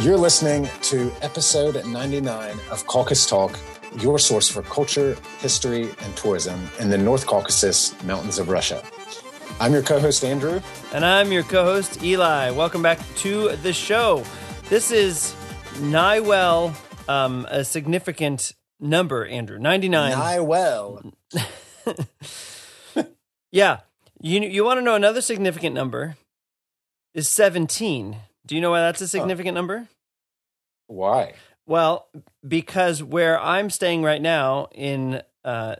You're listening to episode 99 of Caucus Talk, your source for culture, history, and tourism in the North Caucasus Mountains of Russia. I'm your co host, Andrew. And I'm your co host, Eli. Welcome back to the show. This is nigh well um, a significant number, Andrew. 99. Nigh well. yeah. You, you want to know another significant number is 17. Do you know why that's a significant huh. number? Why? Well, because where I'm staying right now in uh,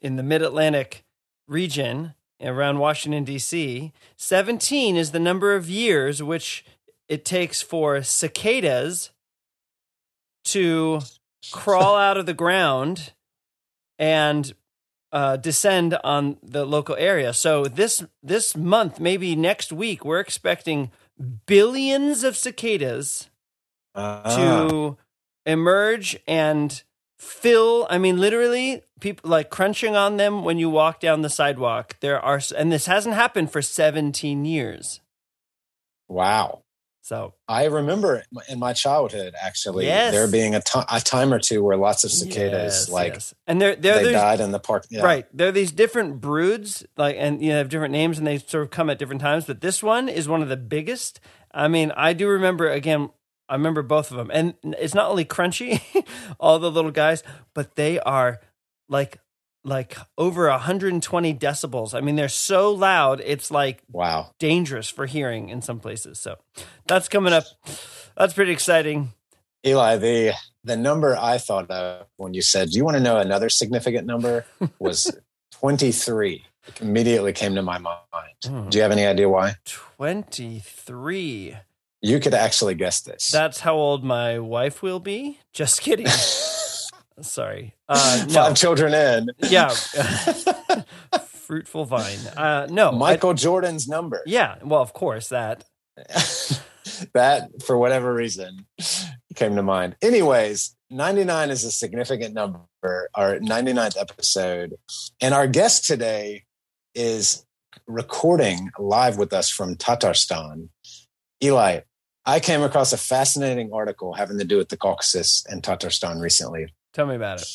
in the Mid Atlantic region around Washington D.C., 17 is the number of years which it takes for cicadas to crawl out of the ground and uh, descend on the local area. So this this month, maybe next week, we're expecting billions of cicadas uh. to emerge and fill. I mean, literally, people like crunching on them when you walk down the sidewalk. There are, and this hasn't happened for 17 years. Wow. So I remember in my childhood, actually, yes. there being a, t- a time or two where lots of cicadas, yes, like, yes. and they're, they're they died in the park. Yeah. Right. There are these different broods, like, and you know, have different names, and they sort of come at different times. But this one is one of the biggest. I mean, I do remember again. I remember both of them, and it's not only crunchy, all the little guys, but they are like like over 120 decibels. I mean, they're so loud, it's like wow, dangerous for hearing in some places. So that's coming up. That's pretty exciting. Eli, the the number I thought of when you said, "Do you want to know another significant number?" was 23. It immediately came to my mind. Mm. Do you have any idea why? 23. You could actually guess this. That's how old my wife will be. Just kidding. Sorry. Uh, no. Five children in. Yeah. Fruitful vine. Uh, no. Michael I, Jordan's number. Yeah. Well, of course, that. that, for whatever reason, came to mind. Anyways, 99 is a significant number, our 99th episode. And our guest today is recording live with us from Tatarstan. Eli, I came across a fascinating article having to do with the Caucasus and Tatarstan recently. Tell me about it.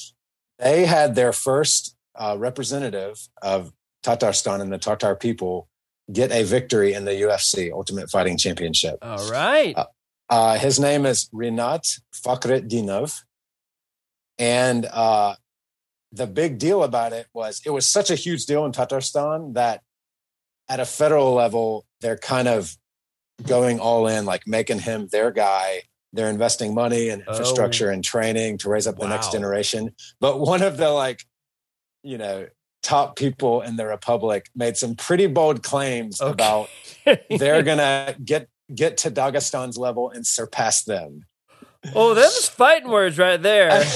They had their first uh, representative of Tatarstan and the Tatar people get a victory in the UFC Ultimate Fighting Championship. All right. Uh, uh, his name is Rinat Fakhretdinov. And uh, the big deal about it was it was such a huge deal in Tatarstan that at a federal level, they're kind of going all in, like making him their guy they're investing money and oh. infrastructure oh. and training to raise up the wow. next generation. But one of the like, you know, top people in the republic made some pretty bold claims okay. about they're gonna get get to Daghestan's level and surpass them. Oh, them's fighting words right there.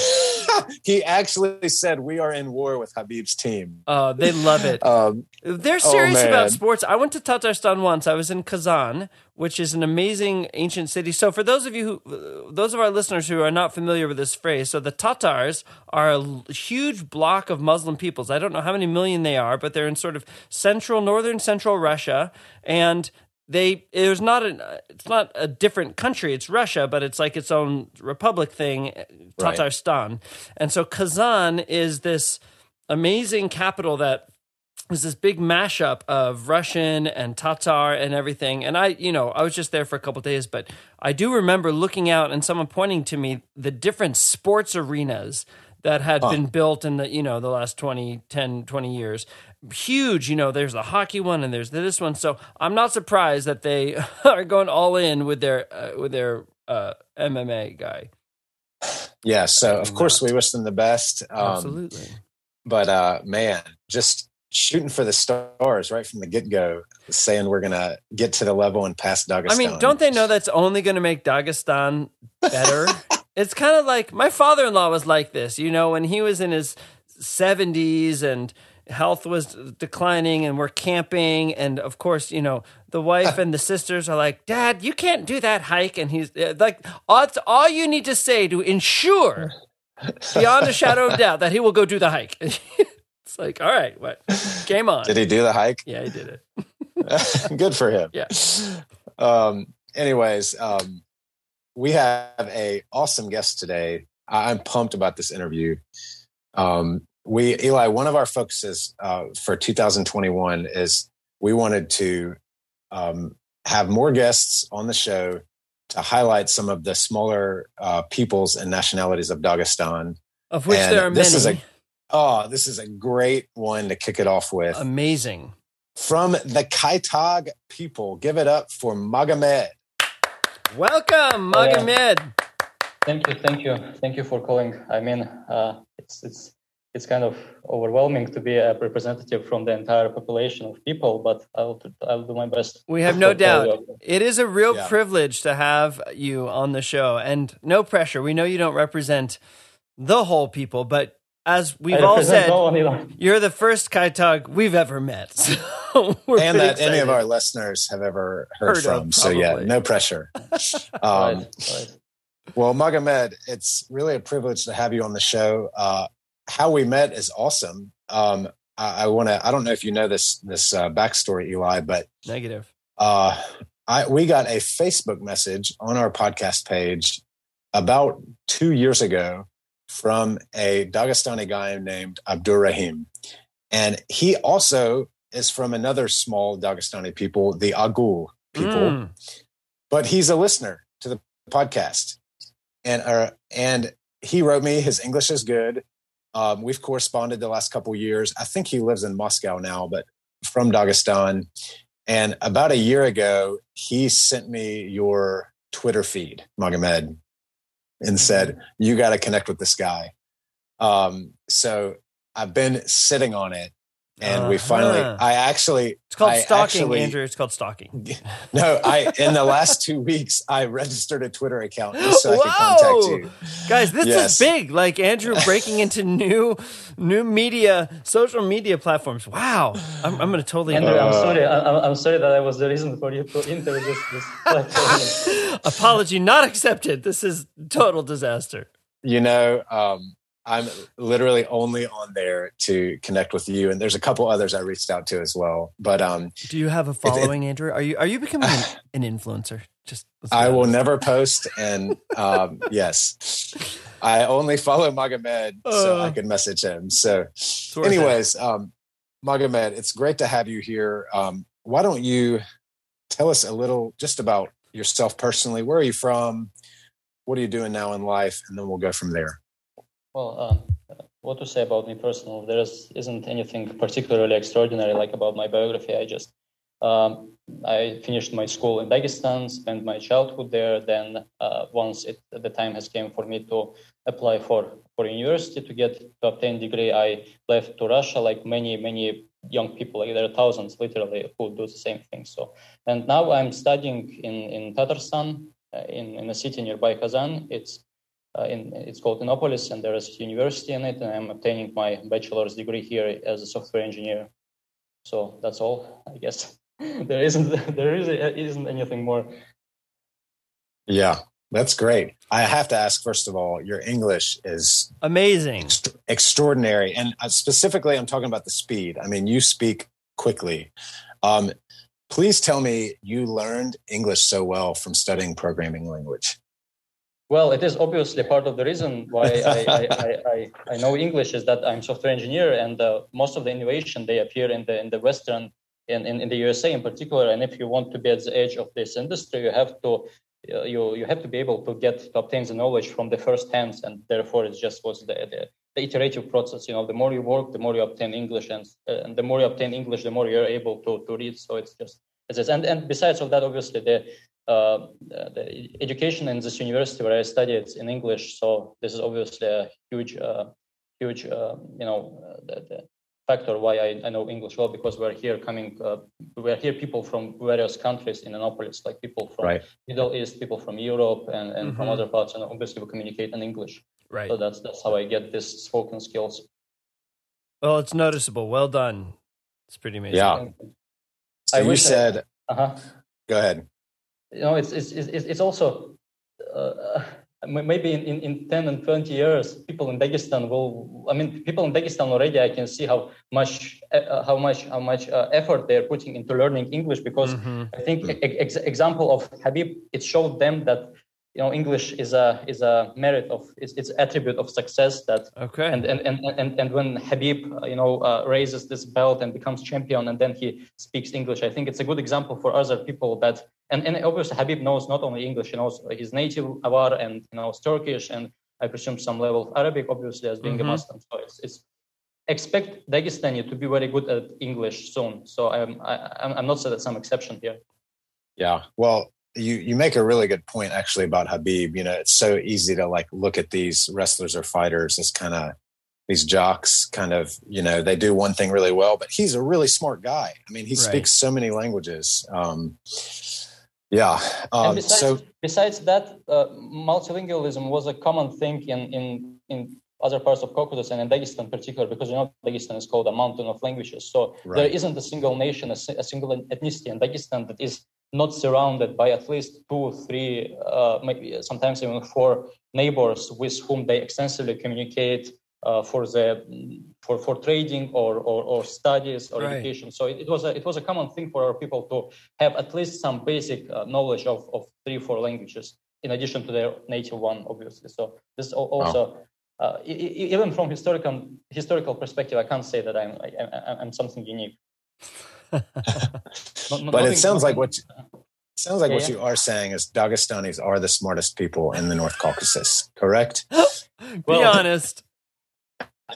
he actually said we are in war with Habib's team. Oh, they love it. Um, They're serious oh, about sports. I went to Tatarstan once. I was in Kazan, which is an amazing ancient city. So, for those of you who, those of our listeners who are not familiar with this phrase, so the Tatars are a huge block of Muslim peoples. I don't know how many million they are, but they're in sort of central, northern central Russia, and they there's not a it's not a different country it's russia but it's like its own republic thing eh, tatarstan right. and so kazan is this amazing capital that is this big mashup of russian and tatar and everything and i you know i was just there for a couple days but i do remember looking out and someone pointing to me the different sports arenas that had huh. been built in the you know the last 20 10 20 years huge you know there's the hockey one and there's this one. So i'm not surprised that they are going all in with their uh, with their uh, mma guy. Yeah so of course we wish them the best um, absolutely. but uh man just shooting for the stars right from the get-go saying we're gonna get to the level and pass dagestan i mean don't they know that's only gonna make dagestan better? It's kind of like my father-in-law was like this you know when he was in his 70s and health was declining and we're camping. And of course you know the wife and the sisters are like dad you can't do that hike. And he's uh, like that's all you need to say to ensure beyond a shadow of doubt that he will go do the hike. It's like all right what? Game on. Did he do the hike? Yeah he did it. Good for him. Yeah. Um anyways um we have a awesome guest today. I'm pumped about this interview. Um, we Eli, one of our focuses uh, for 2021 is we wanted to um, have more guests on the show to highlight some of the smaller uh, peoples and nationalities of Dagestan, of which and there are this many. Is a, oh, this is a great one to kick it off with. Amazing. From the Kaitag people, give it up for Magomed. Welcome, Magomed. Uh, thank you, thank you, thank you for calling. I mean, uh, it's it's it's kind of overwhelming to be a representative from the entire population of people, but I'll I'll do my best. We have no doubt. It is a real yeah. privilege to have you on the show, and no pressure. We know you don't represent the whole people, but as we've all said, you're the first Kaitag we've ever met. So and that excited. any of our listeners have ever heard, heard from. Of, so yeah, no pressure. Um, right, right. Well, Magomed, it's really a privilege to have you on the show. Uh, how we met is awesome. Um, I, I want to. I don't know if you know this this uh, backstory, Eli, but negative. Uh, I we got a Facebook message on our podcast page about two years ago from a Dagestani guy named Abdur Rahim, and he also is from another small Dagestani people, the Agul people, mm. but he's a listener to the podcast, and uh, and he wrote me. His English is good. Um, we've corresponded the last couple years. I think he lives in Moscow now, but from Dagestan. And about a year ago, he sent me your Twitter feed, Magomed, and said, You got to connect with this guy. Um, so I've been sitting on it and uh-huh. we finally i actually it's called I stalking actually, andrew. It's called stalking. No i in the last two weeks i registered a twitter account just so Whoa! i could contact you. Guys this yes. is big. Like andrew breaking into new new media social media platforms. Wow. I'm, I'm gonna totally andrew uh, i'm sorry. I, am sorry that i was the reason for you to enter this, this platform. Apology not accepted. This is total disaster. You know um I'm literally only on there to connect with you, and there's a couple others I reached out to as well. But um, do you have a following, it, Andrew? Are you are you becoming an, an influencer? Just I will never post, and um, yes, I only follow Magomed uh, so I uh. can message him. So, anyways, um, Magomed, it's great to have you here. Um, why don't you tell us a little just about yourself personally? Where are you from? What are you doing now in life? And then we'll go from there. Well, uh, what to say about me personally? There is, isn't anything particularly extraordinary like about my biography. I just um, I finished my school in Dagestan, spent my childhood there. Then uh, once it, the time has came for me to apply for for university to get to obtain degree, I left to Russia. Like many many young people, like there are thousands literally who do the same thing. So and now I'm studying in in Tatarstan uh, in in a city nearby Kazan. It's in, it's called Innopolis, and there is a university in it, and I'm obtaining my bachelor's degree here as a software engineer. So that's all, I guess. there isn't there isn't anything more. Yeah, that's great. I have to ask first of all, your English is amazing, ext- extraordinary, and uh, specifically, I'm talking about the speed. I mean, you speak quickly. Um, please tell me you learned English so well from studying programming language. Well, it is obviously part of the reason why I, I, I, I, know English is that I'm software engineer, and uh, most of the innovation they appear in the in the Western in, in, in the USA in particular. And if you want to be at the edge of this industry, you have to uh, you you have to be able to get to obtain the knowledge from the first hands, and therefore it just was the, the, the iterative process. You know, the more you work, the more you obtain English, and uh, and the more you obtain English, the more you're able to to read. So it's just and and besides of that, obviously the uh, the education in this university where I studied in English. So this is obviously a huge, uh, huge, uh, you know, uh, the, the, factor why I, I, know English well because we're here coming, uh, we're here people from various countries in Innopolis, like people from right. Middle East, people from Europe, and, and mm-hmm. from other parts, and obviously we communicate in English. Right. So that's that's how I get this spoken skills. Well, it's noticeable. Well done. It's pretty amazing. Yeah. So I you said. I, uh-huh. Go ahead you know, it's it's it's, it's also uh, maybe in, in, in 10 and 20 years, people in Dagestan will. I mean, people in Dagestan already. I can see how much uh, how much how much uh, effort they're putting into learning English because mm-hmm. I think mm-hmm. ex- example of Habib it showed them that you know english is a is a merit of it's, it's attribute of success that okay and and and and, and when habib uh, you know uh, raises this belt and becomes champion and then he speaks english i think it's a good example for other people that and, and obviously habib knows not only english he knows his native avar and you know turkish and i presume some level of arabic obviously as being mm-hmm. a muslim so it's, it's expect Dagestani to be very good at English soon. So I'm I, am i am not sure that some exception here. Yeah, well, you you make a really good point actually about Habib. You know, it's so easy to like look at these wrestlers or fighters as kind of these jocks, kind of you know they do one thing really well, but he's a really smart guy. I mean, he right. speaks so many languages. Um, yeah. Um, besides, so besides that, uh, multilingualism was a common thing in in in other parts of Caucasus and in Dagestan in particular, because you know Dagestan is called a mountain of languages. So right. there isn't a single nation, a, a, single ethnicity in Dagestan that is not surrounded by at least two, three, uh, maybe sometimes even four neighbors with whom they extensively communicate uh, for the for for trading or or, or studies or right. education. So it, it, was a it was a common thing for our people to have at least some basic uh, knowledge of of three four languages in addition to their native one, obviously. So this also uh, even from historical historical perspective, I can't say that I'm I, am something unique. not, not, but it sounds like what you, sounds like yeah, what yeah. you are saying is Dagestanis are the smartest people in the North Caucasus. Correct? Be well, honest.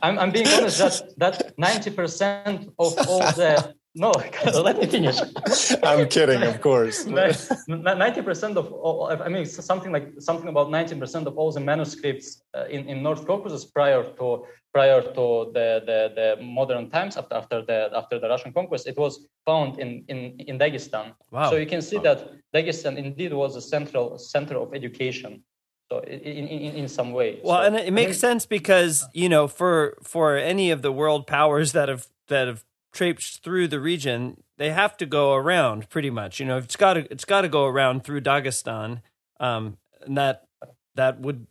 I'm, I'm being honest that that ninety percent of all the no, let me finish. I'm kidding, of course. Ninety percent of, all, I mean, something like something about ninety percent of all the manuscripts uh, in, in North Caucasus prior to prior to the, the, the modern times after after the after the Russian conquest, it was found in in, in Dagestan. Wow. So you can see wow. that Dagestan indeed was a central center of education. So in, in, in some way. Well, so, and it makes I mean, sense because you know for for any of the world powers that have that have traipsed through the region, they have to go around pretty much. You know, it's got to it's got to go around through Dagestan, um, and that that would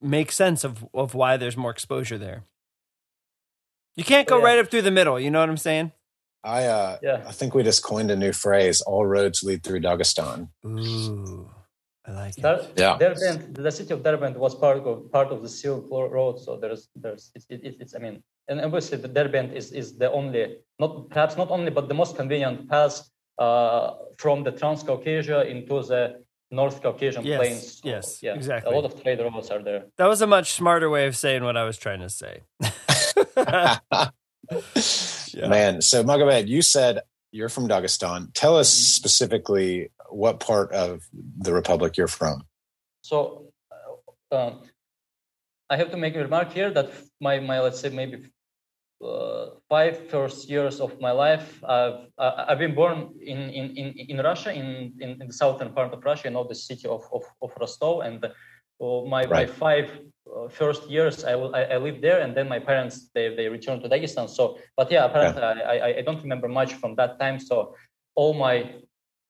make sense of of why there's more exposure there. You can't go yeah. right up through the middle. You know what I'm saying? I uh, yeah. I think we just coined a new phrase: "All roads lead through Dagestan." Ooh. I like it. Dar- yeah. Derbent, the city of Derbent was part of part of the Silk Road, so there's there's it's, it, it's I mean, and obviously the Derbent is is the only not perhaps not only but the most convenient path uh, from the Transcaucasia into the North Caucasian yes, plains. So, yes, yeah, exactly. A lot of trade routes are there. That was a much smarter way of saying what I was trying to say. yeah. Man, so Magomed, you said you're from Dagestan. Tell us mm-hmm. specifically what part of the republic you're from. So, uh, um, I have to make a remark here that my, my let's say maybe uh, five first years of my life, I've I've been born in in in, in Russia, in, in, in the southern part of Russia, you know, the city of of, of Rostov, and uh, my right. my five uh, first years I, I, I lived there, and then my parents they, they returned to Dagestan. So, but yeah, apparently yeah. I, I I don't remember much from that time. So all my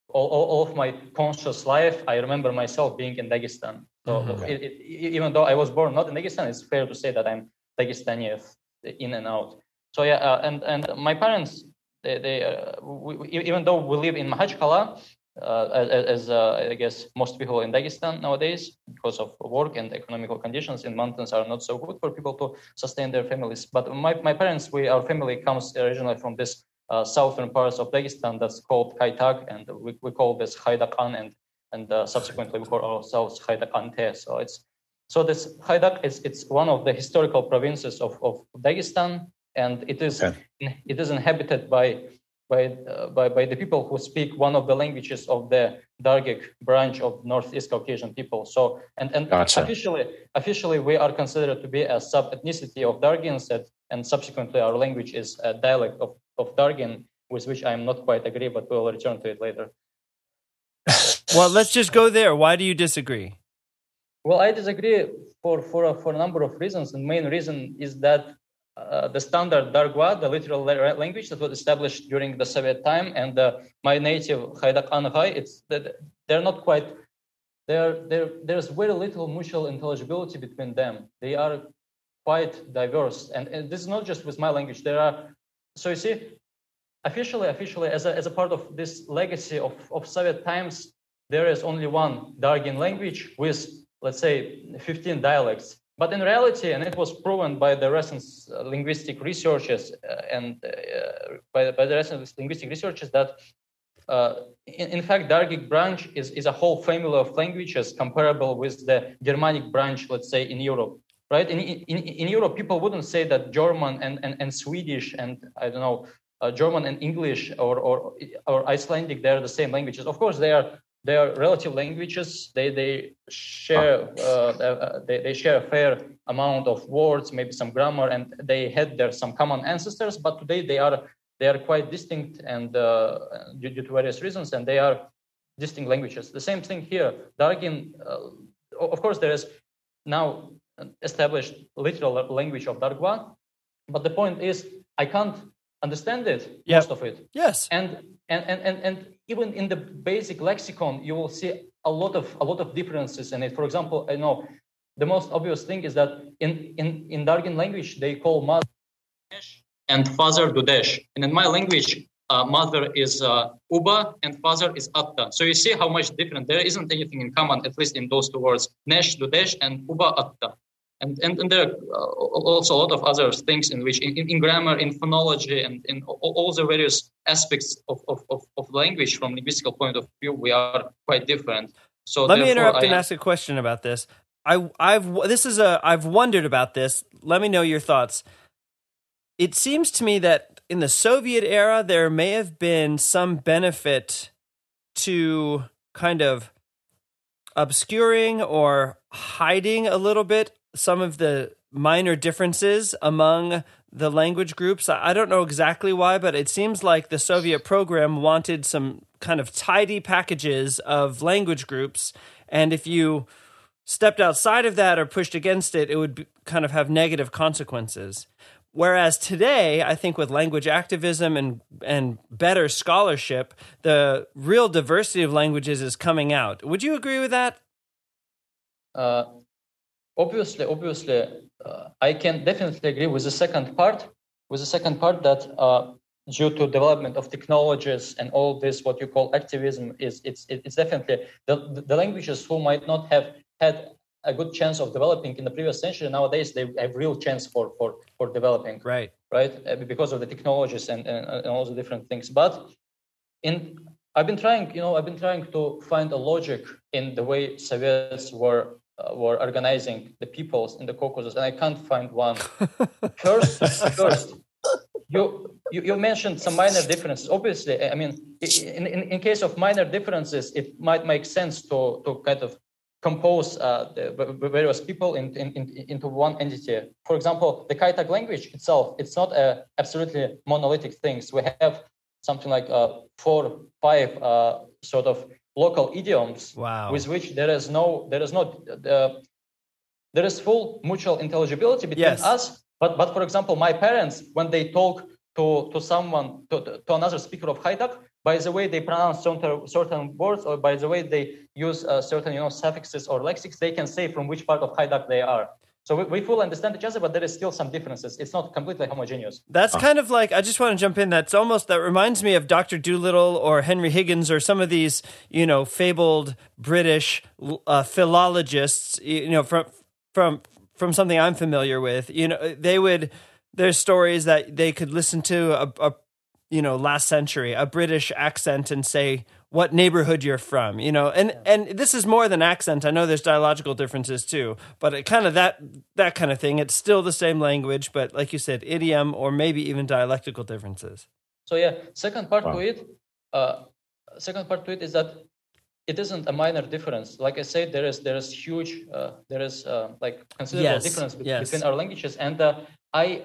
all, all, all, of my conscious life, I remember myself being in Dagestan. So mm-hmm. it, it, even though I was born not in Dagestan, it's fair to say that I'm Dagestani in and out. So yeah, uh, and and my parents, they, they uh, we, even though we live in Makhachkala, uh, as, as uh, I guess most people in Dagestan nowadays, because of work and economical conditions in mountains are not so good for people to sustain their families. But my, my parents, we our family comes originally from this uh, southern parts of Dagestan that's called Kaytak, and we, we call this Haydakan, and and uh, subsequently we call ourselves Haydakante. So it's so this Haydak is it's one of the historical provinces of, of Dagestan, and it is okay. it is inhabited by by, uh, by by the people who speak one of the languages of the Dargic branch of Northeast Caucasian people. So and and gotcha. officially officially we are considered to be a sub ethnicity of Dargins, and subsequently our language is a dialect of of Dargin, with which I'm not quite agree, but we'll return to it later. well, let's just go there. Why do you disagree? Well, I disagree for for for a number of reasons. And main reason is that uh, the standard Dargwa, the literal language that was established during the Soviet time, and uh, my native Haydak Anghai, it's that they're not quite. There, there, there's very little mutual intelligibility between them. They are quite diverse, and, and this is not just with my language. There are so you see, officially, officially, as a, as a part of this legacy of, of Soviet times, there is only one Dargin language with let's say, 15 dialects. But in reality, and it was proven by the recent uh, linguistic researchers uh, and uh, by, by, the recent linguistic researchers that uh, in, in, fact, Dargic branch is, is a whole family of languages comparable with the Germanic branch, let's say, in Europe, right? In, in, in Europe, people wouldn't say that German and, and, and Swedish and, I don't know, uh, German and English or, or, or Icelandic, they're the same languages. Of course, they are they are relative languages. They they share uh, uh, they, they share a fair amount of words, maybe some grammar, and they had their some common ancestors. But today they are they are quite distinct and uh, due, due, to various reasons, and they are distinct languages. The same thing here. Dargin, uh, of course, there is now established literal language of Dargwa, but the point is I can't understand it yep. most of it. Yes, and and and and and even in the basic lexicon, you will see a lot of a lot of differences in it. For example, I know the most obvious thing is that in in in Dargin language they call mother and father dudesh, and in my language. Uh, mother is uh, uba and father is atta. So you see how much different. There isn't anything in common, at least in those two words, nesh, dudesh, and uba atta and, and, and there are also a lot of other things in which in, in grammar in phonology and in all the various aspects of, of, of, of language from a linguistic point of view we are quite different so let me interrupt I, and ask a question about this I, I've this is a I've wondered about this. Let me know your thoughts. It seems to me that in the Soviet era there may have been some benefit to kind of obscuring or hiding a little bit some of the minor differences among the language groups. I don't know exactly why, but it seems like the Soviet program wanted some kind of tidy packages of language groups. And if you stepped outside of that or pushed against it, it would be, kind of have negative consequences. Whereas today, I think with language activism and and better scholarship, the real diversity of languages is coming out. Would you agree with that? Uh, obviously, obviously, uh, I can definitely agree with the second part. With the second part that uh, due to development of technologies and all this, what you call activism, is it's it's definitely the the languages who might not have had a good chance of developing in the previous century nowadays they have real chance for for for developing. Right. Right? Uh, because of the technologies and, and, and all the different things. But in i've been trying you know i've been trying to find a logic in the way soviets were uh, were organizing the peoples in the Caucasus, and I can't find one. first, first, you, you, you mentioned some minor differences. Obviously, I mean, in, in, in case of minor differences, it might make sense to to kind of compose uh, the various people in, in, in, into one entity. For example, the Kaytak language itself, it's not a absolutely monolithic thing. So we have something like uh, four, five uh, sort of local idioms wow. with which there is no there is no uh, there is full mutual intelligibility between yes. us but but for example my parents when they talk to to someone to, to another speaker of Kaytak by the way they pronounce certain, certain words or by the way they use uh, certain you know suffixes or lexics they can say from which part of Kaytak they are so we, we fully understand each other, but there is still some differences. It's not completely homogeneous. That's kind of like I just want to jump in. That's almost that reminds me of Doctor Dolittle or Henry Higgins or some of these you know fabled British uh, philologists. You know from from from something I'm familiar with. You know they would. There's stories that they could listen to a, a you know last century a British accent and say what neighborhood you're from, you know, and and this is more than accent. I know there's dialogical differences too, but it kind of that that kind of thing. It's still the same language, but like you said, idiom or maybe even dialectical differences. So yeah, second part wow. to it, uh, second part to it is that it isn't a minor difference. Like I said, there is there is huge, uh, there is uh, like considerable yes. difference between, yes. between our languages, and uh, I,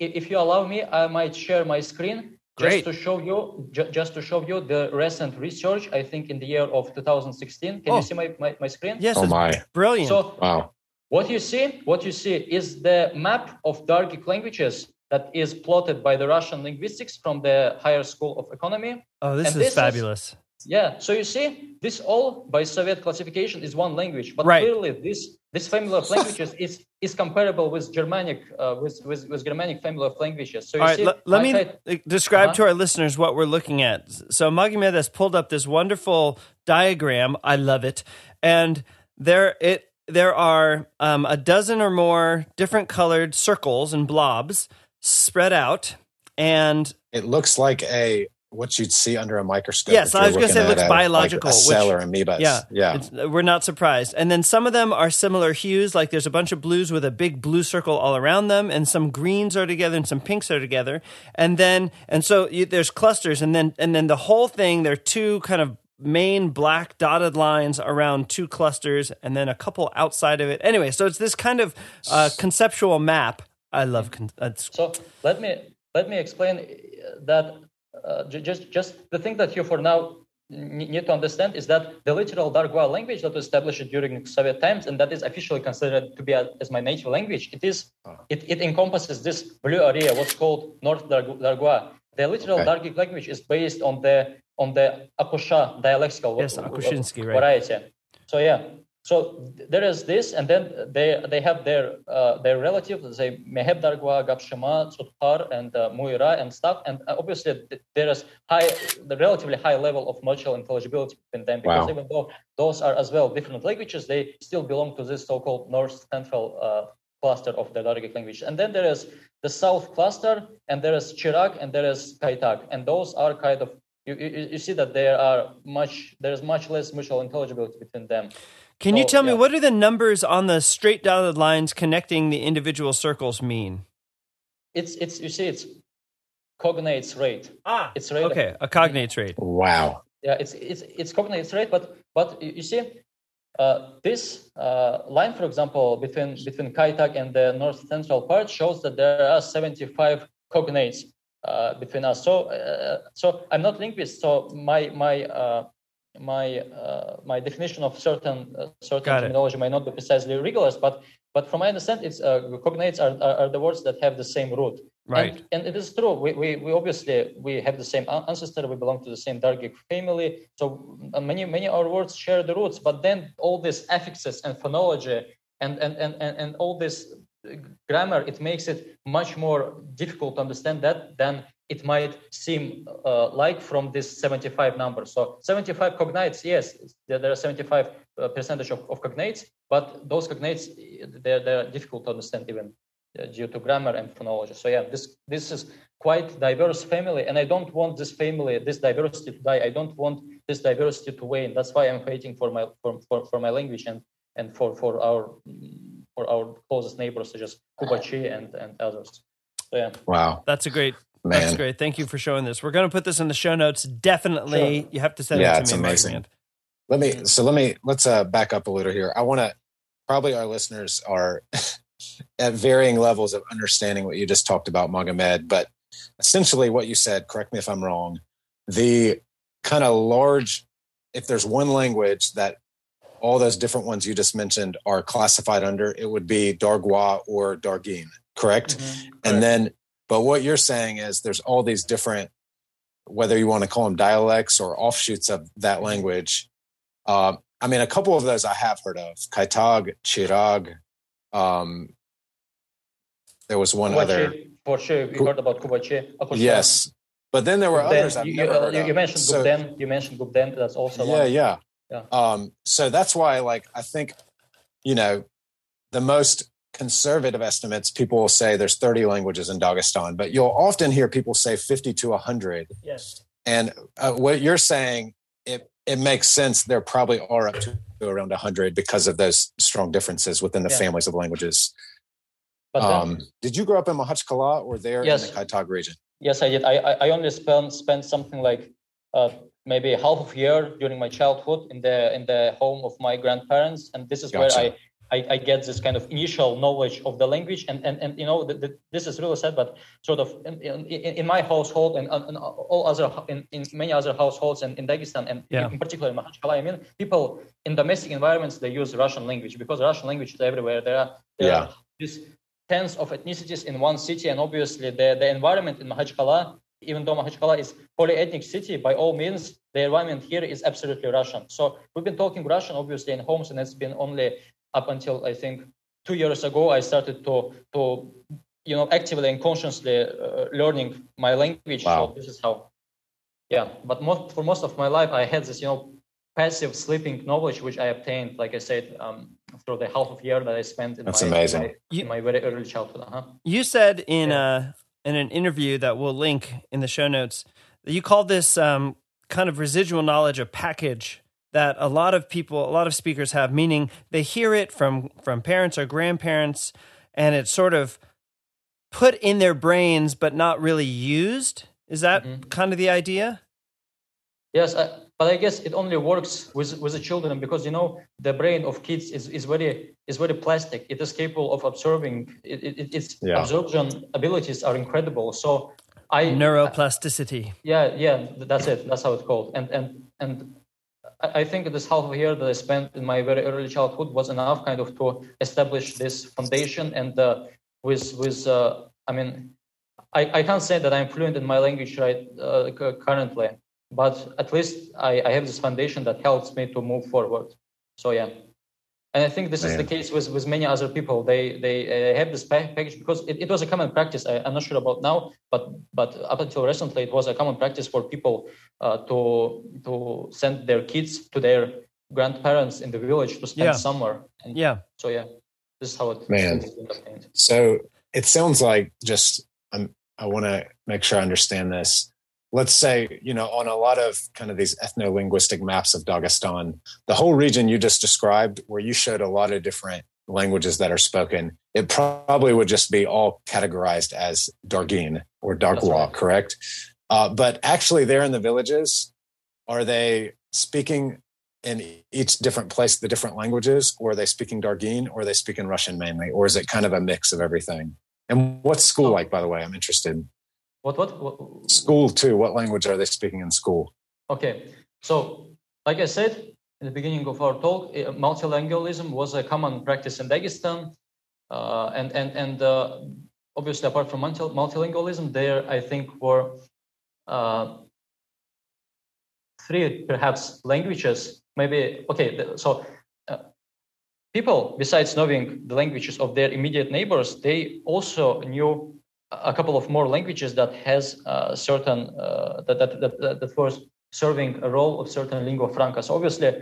if you allow me, I might share my screen Great. Just to show you, ju- just to show you the recent research, I think in the year of 2016. Can oh. you see my, my, my screen? Yes. Oh my! Brilliant. So wow. What you see, what you see is the map of Dargic languages that is plotted by the Russian linguistics from the Higher School of Economy. Oh, this and is this fabulous. Is, yeah. So you see, this all by Soviet classification is one language, but right. clearly this this family of languages is is comparable with Germanic uh, with, with, with Germanic family of languages. So All right, see, l- let me I, describe uh-huh. to our listeners what we're looking at. So Magomed has pulled up this wonderful diagram. I love it, and there it there are um, a dozen or more different colored circles and blobs spread out, and it looks like a what you'd see under a microscope. Yes, I was going to say it looks biological. Like a cell or amoeba. Yeah, yeah. Uh, we're not surprised. And then some of them are similar hues. Like there's a bunch of blues with a big blue circle all around them, and some greens are together, and some pinks are together. And then and so you, there's clusters, and then and then the whole thing. There are two kind of main black dotted lines around two clusters, and then a couple outside of it. Anyway, so it's this kind of uh, conceptual map. I love. Con- uh, so let me let me explain uh, that uh, just just the thing that you for now need to understand is that the literal Dargwa language that was established during Soviet times and that is officially considered to be a, as my native language, it is ah. it, it encompasses this blue area, what's called North Dargwa. The literal okay. Dargic language is based on the on the Akusha dialectical yes, Akushinsky, variety. Right. So yeah, so there is this, and then they they have their uh, their relatives, say Meheb Dargwa, Gapshima, Tsutkar, and uh, Muira and stuff. And uh, obviously there is high, the relatively high level of mutual intelligibility between them because wow. even though those are as well different languages, they still belong to this so-called North Central uh, cluster of the Dargic language. And then there is the South cluster, and there is Chirag, and there is Kaitak, and those are kind of you, you, you see that there are much there is much less mutual intelligibility between them. Can you tell yeah. me what do the numbers on the straight dotted lines connecting the individual circles mean? It's it's you see it's cognates rate. Ah, it's rate. Okay, a cognates rate. Wow. Yeah, it's it's it's cognates rate, but but you see, uh, this uh, line, for example, between between Kaitak and the north central part shows that there are 75 cognates uh, between us. So uh, so I'm not linguist, so my my uh, my uh, my definition of certain uh, certain terminology might not be precisely rigorous, but but from my understanding, it's uh, cognates are, are, are the words that have the same root. Right. And, and, it is true. We, we, we obviously we have the same ancestor. We belong to the same Dargic family. So many many our words share the roots. But then all these affixes and phonology and and and and, and all this grammar, it makes it much more difficult to understand that than it might seem uh, like from this 75 number. So 75 cognates, yes, there are 75 uh, percentage of, of, cognates, but those cognates, they're, they're difficult to understand even uh, due to grammar and phonology. So yeah, this this is quite diverse family, and I don't want this family, this diversity to die. I don't want this diversity to wane. That's why I'm fighting for my for, for, for my language and and for for our for our closest neighbors such as Kubachi and and others. So yeah. Wow, that's a great Man. That's great. Thank you for showing this. We're going to put this in the show notes. Definitely, sure. you have to send yeah, it to it's me. Amazing. Let me. So let me. Let's uh, back up a little here. I want to. Probably our listeners are at varying levels of understanding what you just talked about, Magomed. But essentially, what you said. Correct me if I'm wrong. The kind of large. If there's one language that all those different ones you just mentioned are classified under, it would be Dargwa or Dargin. Correct? Mm-hmm. Correct. And then but what you're saying is there's all these different, whether you want to call them dialects or offshoots of that language. Uh, I mean, a couple of those I have heard of Kaitag, Chirag. Um, there was one Kubachi, other. Sure, you heard about Kubachi. Yes. But then there were Gubden. others I've you, never heard you, you mentioned so, Gubden. You mentioned Gubden. That's also yeah, one. yeah, yeah. Um, so that's why, like, I think, you know, the most conservative estimates, people will say there's 30 languages in Dagestan, but you'll often hear people say 50 to 100. Yes. And uh, what you're saying, it, it makes sense. There probably are up to around 100 because of those strong differences within the yeah. families of languages. But then, um, did you grow up in Makhachkala or there yes, in the Kaitag region? Yes, I did. I, I only spent, spent something like uh, maybe half of a year during my childhood in the in the home of my grandparents, and this is gotcha. where I I, I, get this kind of initial knowledge of the language, and and, and you know the, the, this is really sad, but sort of in, in, in my household and, and, all other in, in many other households in, in Dagestan and yeah. in particular in Makhachkala, I mean, people in domestic environments they use Russian language because Russian language is everywhere. There are there yeah. are these tens of ethnicities in one city, and obviously the the environment in Makhachkala, even though Makhachkala is polyethnic city, by all means the environment here is absolutely Russian. So we've been talking Russian obviously in homes, and it's been only up until I think two years ago, I started to to you know actively and consciously uh, learning my language. Wow. So this is how, yeah. But most, for most of my life, I had this you know passive sleeping knowledge which I obtained, like I said, um, through the half of year that I spent in, That's my, amazing. In my, in my very early childhood. Uh-huh. You said in yeah. uh, in an interview that we'll link in the show notes that you called this um, kind of residual knowledge a package that a lot of people, a lot of speakers have, meaning they hear it from from parents or grandparents, and it's sort of put in their brains but not really used. Is that mm-hmm. kind of the idea? Yes, I, but I guess it only works with with the children because you know the brain of kids is, is very is very plastic. It is capable of absorbing. It, it, its yeah. absorption abilities are incredible. So I neuroplasticity. yeah, yeah, that's it. That's how it's called. And and and I think this half of a year that I spent in my very early childhood was enough, kind of, to establish this foundation. And uh, with with uh, I mean, I, I can't say that I'm fluent in my language right uh, currently, but at least I, I have this foundation that helps me to move forward. So yeah and I think this is the case with, with many other people. They they uh, have this package because it, it was a common practice. I, am not sure about now, but but up until recently, it was a common practice for people uh, to to send their kids to their grandparents in the village to spend yeah. summer. And yeah. So yeah, this is how it. Man. So it sounds like just I'm, I want to make sure I understand this let's say, you know, on a lot of kind of these ethno linguistic maps of Dagestan, the whole region you just described, where you showed a lot of different languages that are spoken, it probably would just be all categorized as Dargin or Dargwa, right. correct? Uh, but actually, there in the villages, are they speaking in each different place the different languages, or are they speaking Dargin, or are they speaking Russian mainly, or is it kind of a mix of everything? And what's school oh. like, by the way? I'm interested. What, what, what? School too. What language are they speaking in school? Okay. So, like I said in the beginning of our talk, eh, multilingualism was a common practice in Dagestan. Uh, and and, and uh, obviously, apart from multi- multilingualism, there, I think, were three perhaps languages. Maybe, okay, so uh, people, besides knowing the languages of their immediate neighbors, they also knew a couple of more languages that has uh, certain uh, that, that, that that was serving a role of certain lingua francas obviously,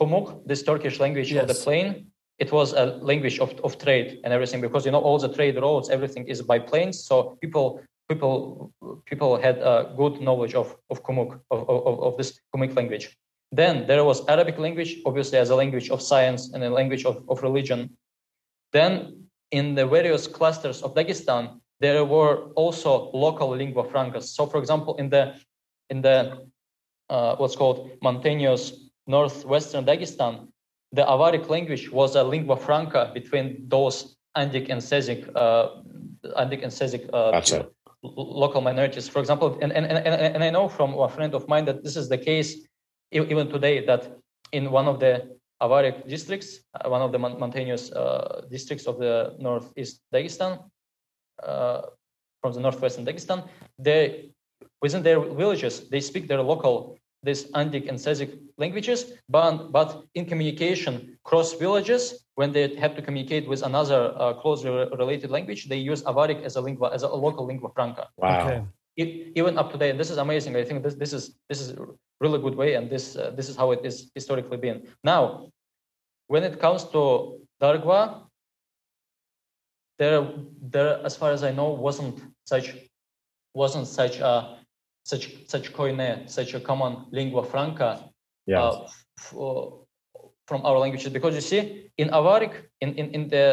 Kumyk, this Turkish language yes. of the plain, it was a language of, of trade and everything because you know all the trade roads, everything is by planes. So people people people had a good knowledge of of Kumyk of, of, of this Kumyk language. Then there was Arabic language, obviously as a language of science and a language of, of religion. Then in the various clusters of Dagestan, there were also local lingua francas. So, for example, in the in the uh, what's called mountainous northwestern Dagestan, the Avaric language was a lingua franca between those Andic and Tsezic, uh, Andic and Tsezic uh, local minorities. For example, and, and, and, and I know from a friend of mine that this is the case even today, that in one of the Avaric districts, uh, one of the mountainous uh, districts of the northeast Dagestan, uh, from the northwestern Dagestan, they within their villages they speak their local this Andic and Tsezic languages, but but in communication cross villages when they have to communicate with another uh, closely related language, they use Avaric as a lingua as a local lingua franca. Wow. Okay. It, even up to date, and this is amazing. I think this this is this is a really good way, and this uh, this is how it is historically been. Now, when it comes to Dargwa, there there as far as I know wasn't such wasn't such a such such koine such a common lingua franca yeah. uh, f- uh, from our languages because you see in Avaric, in in, in the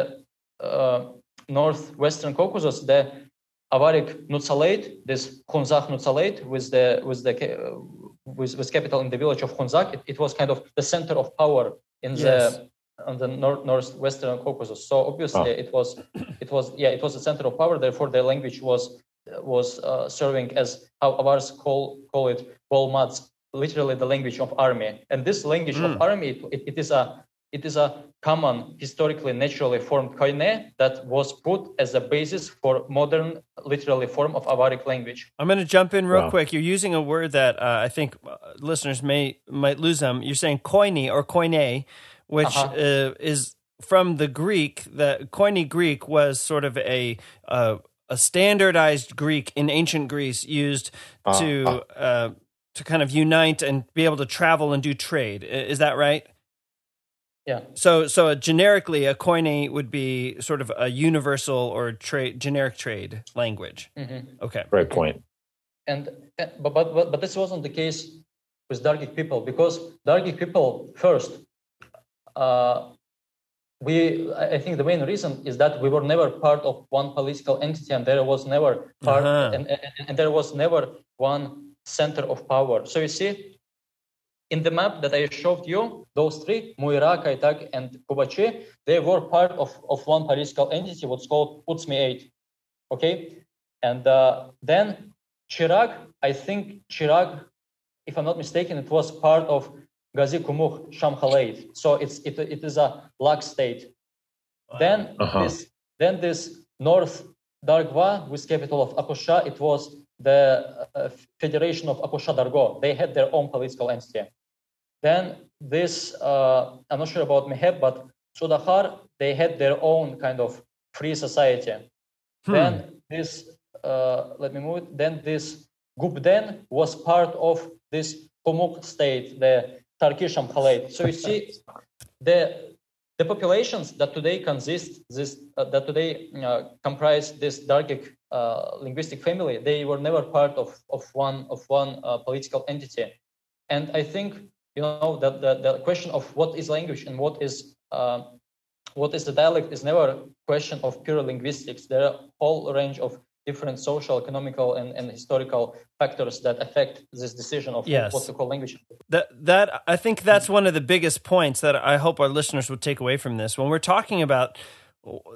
uh, northwestern Caucasus the Avaric Nutsalate this Khunzak Nutsalate with the with the uh, with, with capital in the village of Khunzak it, it was kind of the center of power in yes. the on the north northwestern Caucasus. So obviously oh. it was it was yeah it was a center of power. Therefore, their language was was uh, serving as how Avars call call it Volmats, literally the language of army. And this language mm. of army it, it is a it is a common historically naturally formed koine that was put as a basis for modern literally form of Avaric language. I'm going to jump in real wow. quick. You're using a word that uh, I think uh, listeners may might lose them. You're saying koine or koine which uh-huh. uh, is from the Greek. The Koine Greek was sort of a uh, a standardized Greek in ancient Greece used uh, to uh, to kind of unite and be able to travel and do trade. Is that right? Yeah. So, so generically, a Koine would be sort of a universal or trade generic trade language. Mm-hmm. Okay. Great point. And but, but but this wasn't the case with Dargic people because Dargic people first. Uh, we I think the main reason is that we were never part of one political entity and there was never part uh-huh. and, and, and there was never one center of power. So you see, in the map that I showed you, those three, Muira, Kaitak, and Kubachi, they were part of, of one political entity, what's called Utsmiyat. Okay? And uh, then Chirag, I think Chirag, if I'm not mistaken, it was part of Gazi Kumuh Shamkhalate. So it's it, it is a Lak state. Then uh-huh. this then this North Dargwa with capital of Akusha, it was the uh, Federation of Akusha Dargo. They had their own political entity. Then this, uh, I'm not sure about Meheb, but Sudahar, they had their own kind of free society. Hmm. Then this, uh, let me move it. Then this Gubden was part of this Kumyk state, the Tarki Shamkhalate. So you see, the the populations that today consist this uh, that today uh, comprise this Dargic uh, linguistic family, they were never part of of one of one uh, political entity, and I think you know that the, the question of what is language and what is uh, what is the dialect is never a question of pure linguistics. There are a whole range of different social, economical, and, and historical factors that affect this decision of yes. what to call language. That that I think that's one of the biggest points that I hope our listeners would take away from this when we're talking about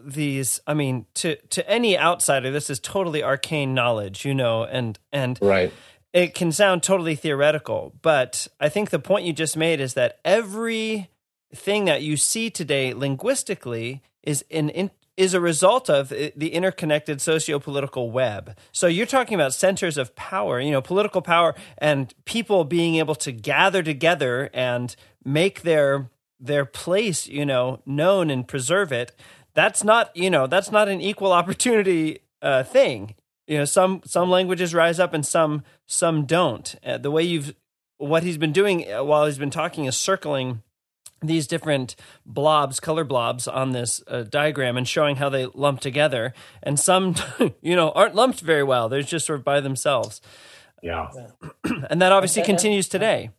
these i mean to to any outsider this is totally arcane knowledge you know and and right it can sound totally theoretical, but I think the point you just made is that every thing that you see today linguistically is an in, is a result of the interconnected socio-political web. So you're talking about centers of power, you know, political power and people being able to gather together and make their their place, you know, known and preserve it. That's not, you know, that's not an equal opportunity uh, thing. You know some some languages rise up and some some don't. Uh, the way you've what he's been doing uh, while he's been talking is circling these different blobs color blobs on this uh, diagram and showing how they lump together. And some you know aren't lumped very well. They're just sort of by themselves. Yeah. And that obviously and, continues today.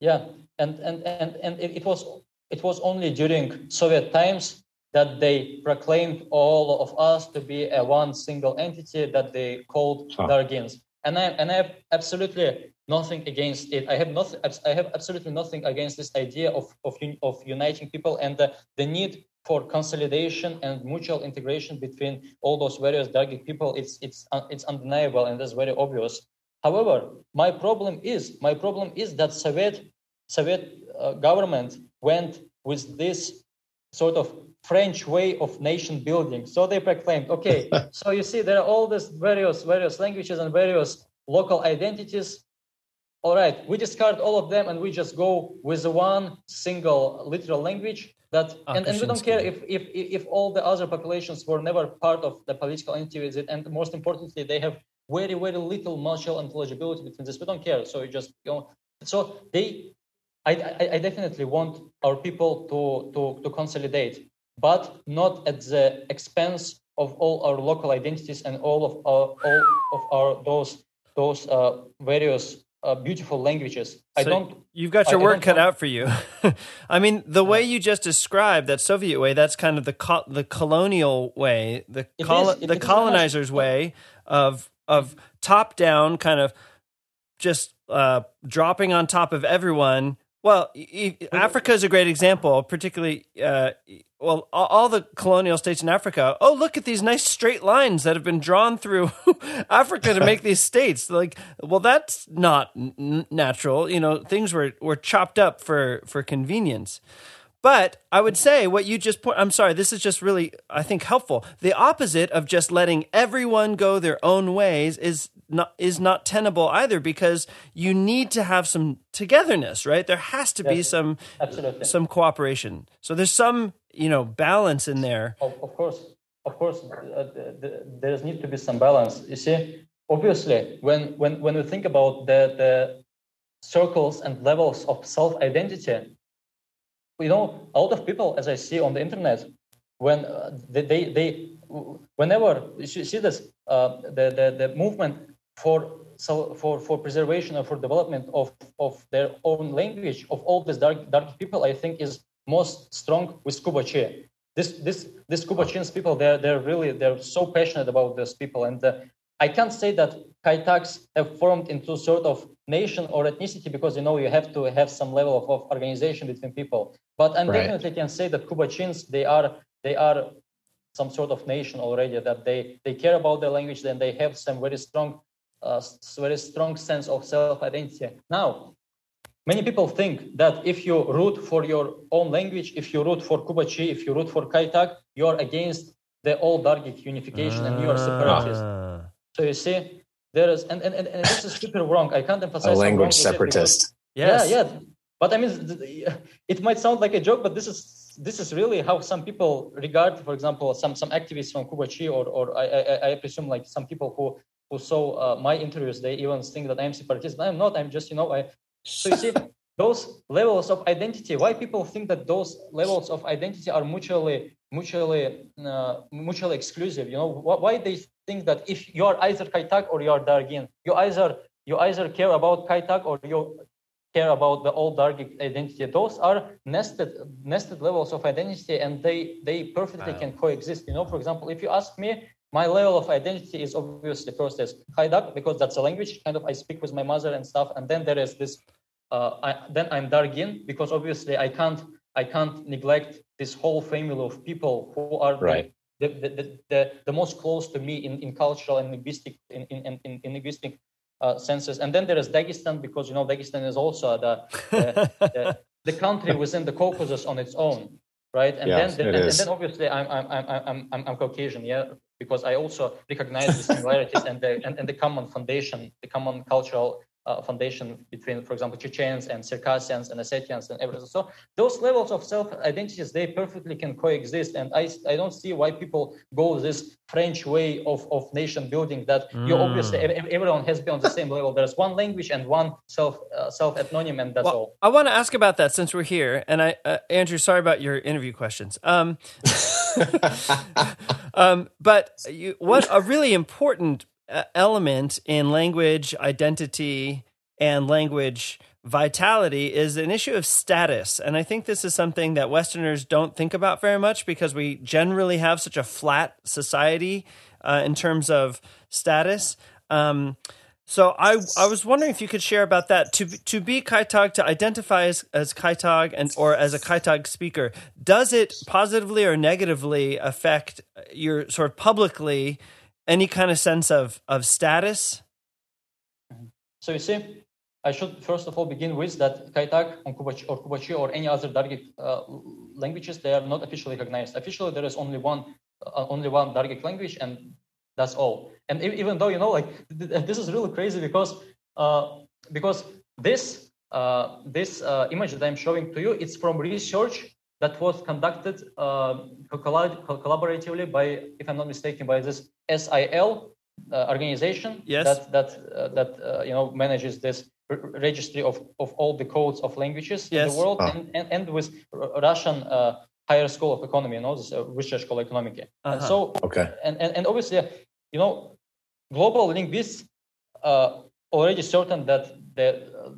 Yeah. And and and, and it, it was it was only during soviet times that they proclaimed all of us to be a one single entity that they called huh. Dargins. And I, and I have absolutely nothing against it. I have nothing. I have absolutely nothing against this idea of of, of uniting people and the, the need for consolidation and mutual integration between all those various Dargic people. It's it's uh, it's undeniable and that's very obvious. However, my problem is my problem is that Soviet Soviet uh, government went with this sort of French way of nation building. So they proclaimed, okay, so you see there are all these various various languages and various local identities. All right, we discard all of them and we just go with one single literal language that ah, and, and we don't care if, if if all the other populations were never part of the political entity and most importantly they have very very little mutual intelligibility between this. We don't care. So you just you know so they I, I, I definitely want our people to to to consolidate but not at the expense of all our local identities and all of our all of our those those uh, various uh, beautiful languages. So I don't. You've got your I, work cut out for you. I mean, the way you just described that Soviet way, that's kind of the co- the colonial way, the col- is, the colonizers' way of of top down, kind of just uh, dropping on top of everyone well, Africa is a great example, particularly. Uh, well, all the colonial states in Africa. Oh, look at these nice straight lines that have been drawn through Africa to make these states. Like, well, that's not n- natural. You know, things were were chopped up for for convenience. But I would say what you just point. I'm sorry, this is just really, I think, helpful. The opposite of just letting everyone go their own ways is not is not tenable either because you need to have some togetherness, right? There has to be some Absolutely. some cooperation. So there's some you know balance in there. Of, of course, of course, uh, there needs to be some balance. You see, obviously, when when when we think about the the circles and levels of self identity, you know, a lot of people, as I see on the internet, when uh, they, they, they, whenever you see this, uh, the, the, the movement for so for, for preservation or for development of, of their own language of all these dark dark people, I think is most strong with Kubachi. This this this Kubachins people, they're they're really they're so passionate about these people, and uh, I can't say that Kaitaks have formed into sort of nation or ethnicity because you know you have to have some level of, of organization between people. But I right. definitely can say that Kubachins they are they are some sort of nation already that they they care about their language and they have some very strong uh, very strong sense of self identity. Now, many people think that if you root for your own language, if you root for Kubachi, if you root for Kaitak, you're against the old Dargic unification and you're separatist. Ah. So you see, there is, and, and, and, and this is super wrong. I can't emphasize a language separatist. Yes. Yeah, yeah. But I mean, it might sound like a joke, but this is this is really how some people regard, for example, some some activists from Kubachi, or or I, I, I presume like some people who who saw uh, my interviews, they even think that I'm separatist. I'm not. I'm just you know I. So you see, those levels of identity. Why people think that those levels of identity are mutually mutually uh, mutually exclusive? You know why they think that if you are either Kaitak or you are Dargin, you either you either care about Kaitak or you care about the old Dargic identity. Those are nested nested levels of identity, and they they perfectly wow. can coexist. You know, for example, if you ask me, my level of identity is obviously first as Haidak because that's a language. Kind of I speak with my mother and stuff, and then there is this. Uh, I, then I'm Dargin because obviously I can't I can't neglect this whole family of people who are right. the, the, the, the, the most close to me in, in cultural and linguistic in, in, in, in linguistic uh, senses. And then there is Dagestan because you know Dagestan is also the the, the, the country within the Caucasus on its own, right? And yes, then, and, and, then obviously I'm I'm I'm I'm I'm Caucasian, yeah, because I also recognize the similarities and the and, and the common foundation, the common cultural uh, foundation between, for example, Chechens and Circassians and Ossetians and everything. So those levels of self-identities, they perfectly can coexist. And I, I don't see why people go this French way of, of nation building that mm. you obviously everyone has been on the same level. There's one language and one self uh, self ethnonym, and that's well, all. I want to ask about that since we're here. And I, uh, Andrew, sorry about your interview questions. Um, um, but you, what a really important element in language identity and language vitality is an issue of status. And I think this is something that Westerners don't think about very much because we generally have such a flat society uh, in terms of status. Um, so I I was wondering if you could share about that to to be Kaitag to identify as, as Kaitag and or as a Kaitag speaker does it positively or negatively affect your sort of publicly any kind of sense of of status? So you see, I should first of all begin with that Kaitak or Kubachi or any other Dargic uh, languages they are not officially recognized. Officially, there is only one uh, only one Dargic language, and that's all. And even though you know, like this is really crazy because uh, because this uh, this uh, image that I'm showing to you, it's from research that was conducted uh, collaboratively by, if I'm not mistaken, by this SIL uh, organization yes. that that uh, that uh, you know manages this registry of, of all the codes of languages yes. in the world, oh. and, and, and with Russian uh, higher school of economy, you know, this uh, research school economic. Uh-huh. And so, okay, and, and and obviously, you know, global linguists already certain that the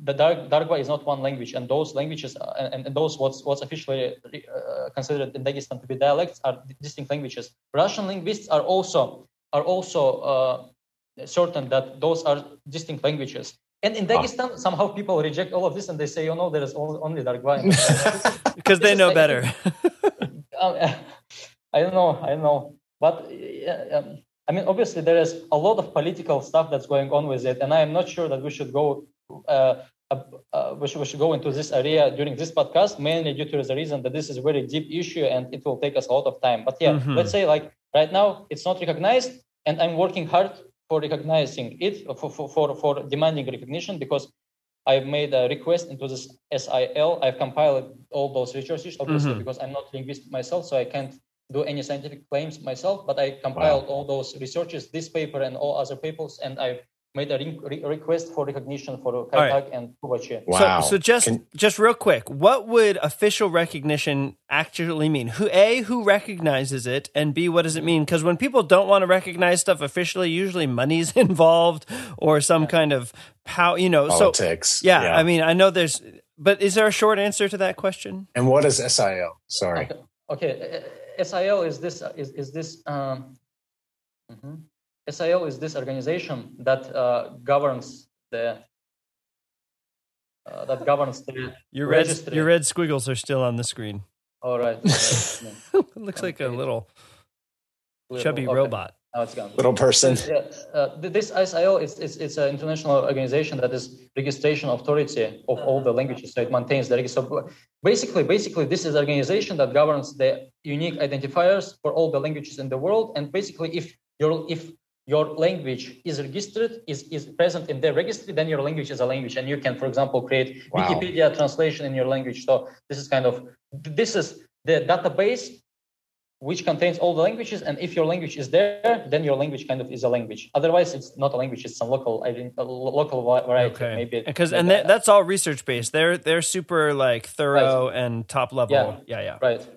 the Dargva is not one language, and those languages uh, and, and those what's what's officially uh, considered in Dagestan to be dialects are distinct languages. Russian linguists are also are also uh, certain that those are distinct languages. And in ah. Dagestan, somehow people reject all of this and they say, "Oh no, there is only Dargva." because they know better. um, I don't know. I don't know, but. Um, I mean, obviously, there is a lot of political stuff that's going on with it, and I am not sure that we should go. Uh, uh, uh, we, should, we should go into this area during this podcast, mainly due to the reason that this is a very deep issue and it will take us a lot of time. But yeah, mm-hmm. let's say like right now it's not recognized, and I'm working hard for recognizing it, for, for, for, for demanding recognition because I've made a request into this SIL. I've compiled all those resources, obviously, mm-hmm. because I'm not linguist myself, so I can't do any scientific claims myself, but I compiled wow. all those researches, this paper and all other papers, and I've made a re- request for recognition for Kai right. and Kubachi. Wow. So, so just Can, just real quick, what would official recognition actually mean? Who a who recognizes it, and b what does it mean? Because when people don't want to recognize stuff officially, usually money's involved or some yeah. kind of power. You know, politics. So, yeah, yeah, I mean, I know there's, but is there a short answer to that question? And what is SIL? Sorry. Okay. okay. SIL is this is is this. Um, mm-hmm. SIL is this organization that uh, governs the uh, that governs the your red registry. your red squiggles are still on the screen. All right. it looks like a little chubby okay. robot. Now it's gone. Little person. Yeah, uh, this SIL is it's, it's an international organization that is registration authority of all the languages. So it maintains the register. So basically, basically, this is an organization that governs the unique identifiers for all the languages in the world. And basically, if you're if your language is registered, is, is present in their registry, then your language is a language. And you can, for example, create wow. Wikipedia translation in your language. So this is kind of, this is the database which contains all the languages. And if your language is there, then your language kind of is a language. Otherwise, it's not a language; it's some local, I a local variety. Okay. Maybe because and that, that's all research based. They're they're super like thorough right. and top level. Yeah, yeah, yeah. Right.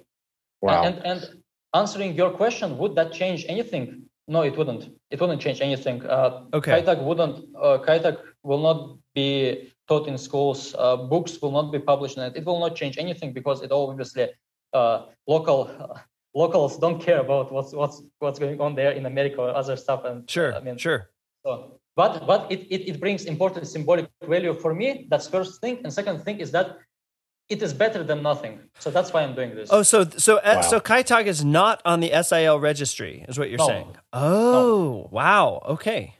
Wow. And, and and answering your question, would that change anything? No, it wouldn't. It wouldn't change anything. Uh, okay. Kaitak wouldn't. Uh, will not be taught in schools. Uh, books will not be published in it. It will not change anything because it all obviously uh, local. Uh, locals don't care about what's what's what's going on there in America or other stuff. And sure, I mean, sure. So, but but it, it, it brings important symbolic value for me. That's first thing. And second thing is that it is better than nothing. So that's why I'm doing this. Oh, so so uh, wow. so Kaitag is not on the SIL registry, is what you're no. saying? Oh, no. wow. Okay.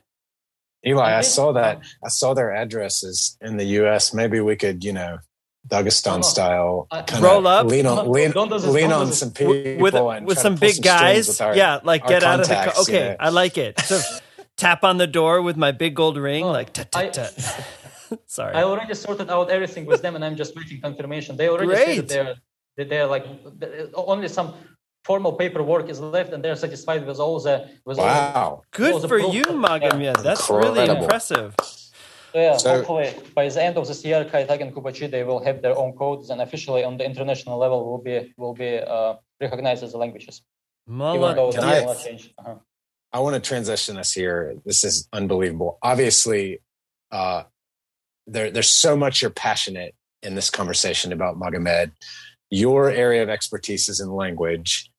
Eli, I saw that. I saw their addresses in the U.S. Maybe we could, you know, Dagestan no, style, kind roll up, lean on, lean, lean on some people with, with some big some guys. Our, yeah, like get out of the. Car. Okay, you know? I like it. So tap on the door with my big gold ring, like. Tut, tut, tut. Sorry. I already sorted out everything with them, and I'm just waiting confirmation. They already Great. said that they're that they're like only some formal paperwork is left, and they're satisfied with all the with wow. All the, Good all for you, Magomed. That's Incredible. really impressive. So yeah, so, hopefully by the end of this year, Kaitag and Kubachi they will have their own codes, and officially on the international level will be will be uh, recognized as languages. Mala, Even I, uh-huh. I want to transition us here. This is unbelievable. Obviously, uh, there, there's so much you're passionate in this conversation about Magomed. Your area of expertise is in language.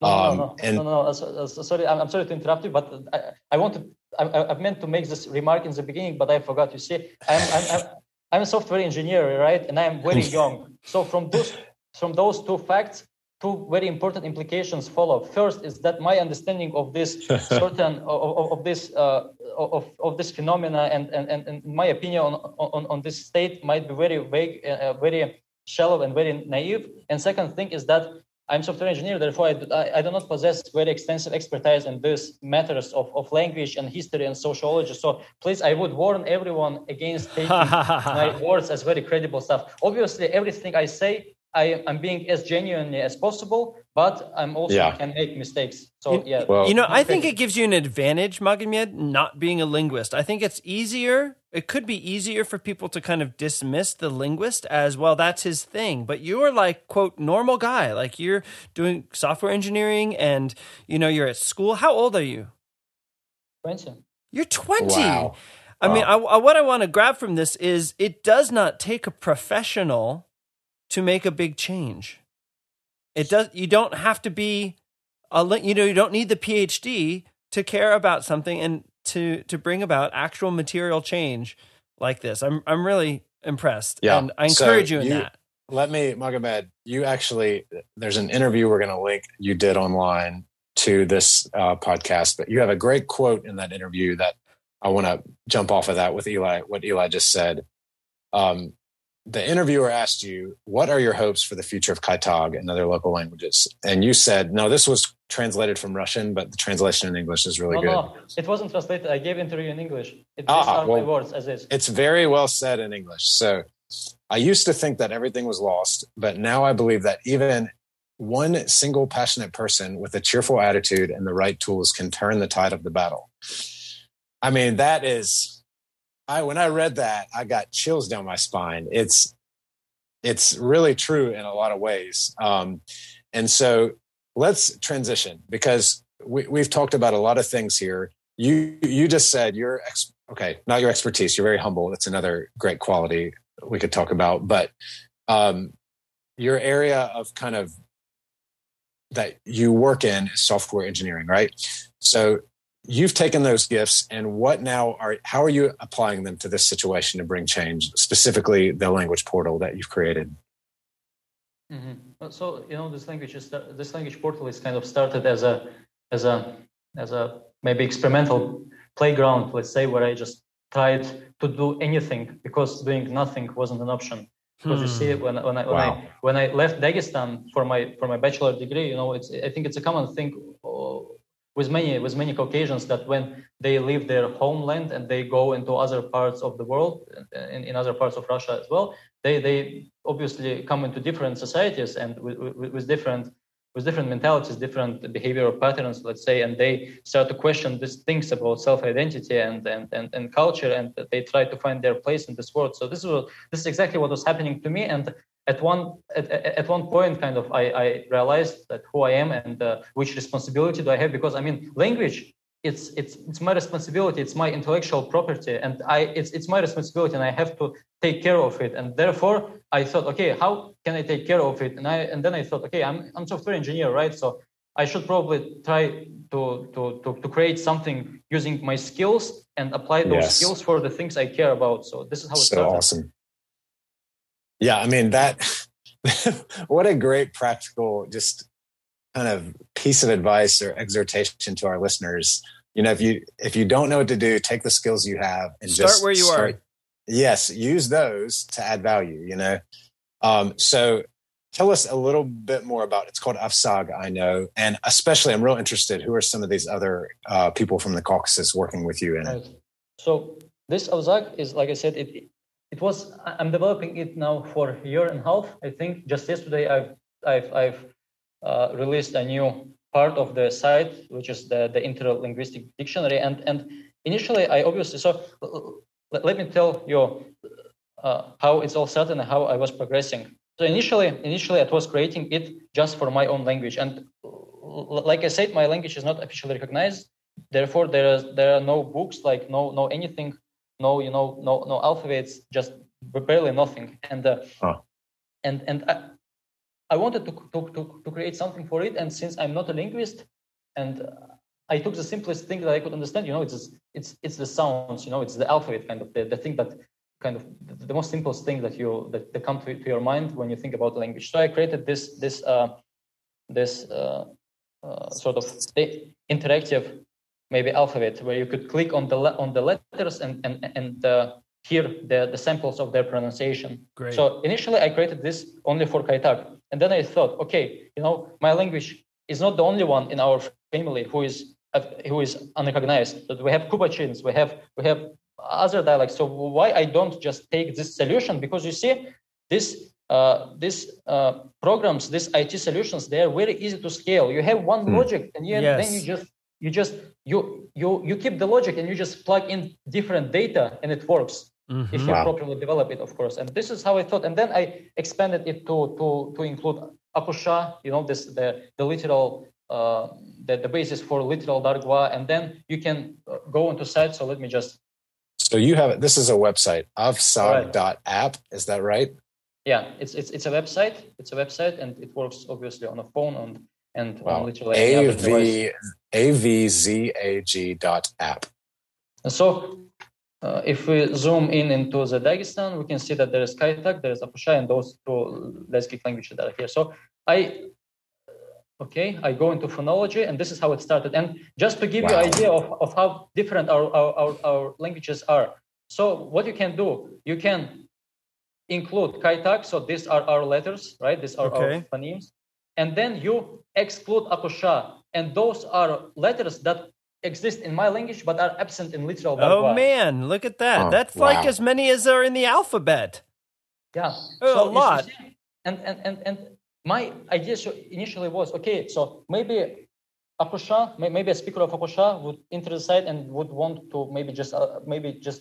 No, um, no, no, and, no, no, no. Sorry, I'm, sorry to interrupt you, but I, I wanted, I, I meant to make this remark in the beginning, but I forgot. You see, I'm, I'm, I'm, I'm a software engineer, right? And I'm very young. So from those, from those two facts, two very important implications follow. First is that my understanding of this certain of, of, this uh, of, of this phenomena and, and, and, my opinion on, on, on this state might be very vague, uh, very shallow and very naive. And second thing is that I'm software engineer, therefore I, I, do not possess very extensive expertise in these matters of, of language and history and sociology. So please, I would warn everyone against taking my words as very credible stuff. Obviously, everything I say I, am being as genuine as possible, but I'm also yeah. can make mistakes. So yeah, well, you know, I think it gives you an advantage, Magomed, not being a linguist. I think it's easier. It could be easier for people to kind of dismiss the linguist as well. That's his thing, but you're like quote normal guy. Like you're doing software engineering, and you know you're at school. How old are you? Twenty. You're twenty. Wow. I wow. mean, I, I, what I want to grab from this is it does not take a professional to make a big change. It does. You don't have to be a you know you don't need the PhD to care about something and to to bring about actual material change like this. I'm I'm really impressed. Yeah, and I encourage so you in you, that. Let me, Magomed, you actually there's an interview we're going to link you did online to this uh, podcast, but you have a great quote in that interview that I want to jump off of that with Eli. What Eli just said. Um, the interviewer asked you, "What are your hopes for the future of Kaitag and other local languages?" And you said, "No, this was translated from Russian, but the translation in English is really no, good." No, it wasn't translated. I gave interview in English. It, ah, well, my words as is. It's very well said in English. So, I used to think that everything was lost, but now I believe that even one single passionate person with a cheerful attitude and the right tools can turn the tide of the battle. I mean, that is I when I read that, I got chills down my spine. It's it's really true in a lot of ways. Um, and so let's transition because we, we've talked about a lot of things here. You you just said your ex, okay, not your expertise. You're very humble. That's another great quality we could talk about. But um, your area of kind of that you work in is software engineering, right? So you've taken those gifts and what now are how are you applying them to this situation to bring change specifically the language portal that you've created mm-hmm. so you know this language is this language portal is kind of started as a as a as a maybe experimental playground let's say where i just tried to do anything because doing nothing wasn't an option because hmm. you see when, when I when wow. I when I left Dagestan for my for my bachelor degree, you know, it's I think it's a common thing with many with many Caucasians that when they leave their homeland and they go into other parts of the world, in, in other parts of Russia as well, they they obviously come into different societies and with, with, with different with different mentalities, different behavioral patterns, let's say, and they start to question these things about self-identity and, and, and, and culture, and they try to find their place in this world. So this is this is exactly what was happening to me, and at one at, at one point kind of I, I realized that who I am and uh, which responsibility do I have because I mean language it's it's it's my responsibility. It's my intellectual property and I it's it's my responsibility and I have to take care of it. And therefore I thought okay how can I take care of it? And I and then I thought okay I'm I'm software engineer right? So I should probably try to to to, to create something using my skills and apply those yes. skills for the things I care about. So this is how it so started. awesome yeah, I mean that. what a great practical, just kind of piece of advice or exhortation to our listeners. You know, if you if you don't know what to do, take the skills you have and start just where you start. are. Yes, use those to add value. You know, um, so tell us a little bit more about it's called Avzag, I know, and especially I'm real interested. Who are some of these other uh, people from the Caucasus working with you in it? So this Avzag is, like I said, it it was i'm developing it now for a year and a half i think. Just yesterday i've i've, I've uh, released a new part of the site which is the the interlinguistic dictionary. And and initially i obviously so let, let me tell you uh, how it's all set and how i was progressing. So initially initially i was creating it just for my own language. And like i said my language is not officially recognized. Therefore there is there are no books like no no anything no you know no no alphabets just barely nothing. And uh, huh. and and I, I wanted to, to, to to create something for it. And since i'm not a linguist and i took the simplest thing that i could understand you know it's it's it's the sounds you know it's the alphabet kind of the, the thing that kind of the, the most simplest thing that you that, that come to, to your mind when you think about language. So i created this this uh this uh, uh sort of interactive maybe alphabet where you could click on the on the letters and and and uh, hear the, the samples of their pronunciation. Great. So initially I created this only for Kaitak. And then I thought, okay, you know, my language is not the only one in our family who is uh, who is unrecognized. That we have Kubachins, we have we have other dialects. So why I don't just take this solution? Because you see, this uh, these uh, programs, these IT solutions, they are very easy to scale. You have one mm. project, and you, yes. then you just you just you you you keep the logic and you just plug in different data and it works. Mm-hmm. if you wow. properly develop it of course. And this is how i thought. And then i expanded it to to to include akusha you know this the the literal uh, the, the basis for literal dargwa. And then you can uh, go into site. So let me just so you have this is a website avzag.app is that right? Yeah it's it's it's a website. It's a website and it works obviously on a phone and and wow. literally AV, avzag dot app. And so uh, if we zoom in into the Dagestan, we can see that there is Kaitak, there is Akusha, and those two Lesgic languages that are here. So I, okay, I go into phonology, and this is how it started. And just to give wow. you idea of, of how different our, our, our, our languages are. So what you can do, you can include Kaitak. So these are our letters, right? These are okay. our phonemes and then you exclude akusha and those are letters that exist in my language but are absent in literal Oh man, look at that. Oh, That's wow. like as many as are in the alphabet. Yeah. Oh, so a lot. And, and and and my idea so initially was okay, so maybe Akusha, maybe a speaker of Akusha would enter the site and would want to maybe just uh, maybe just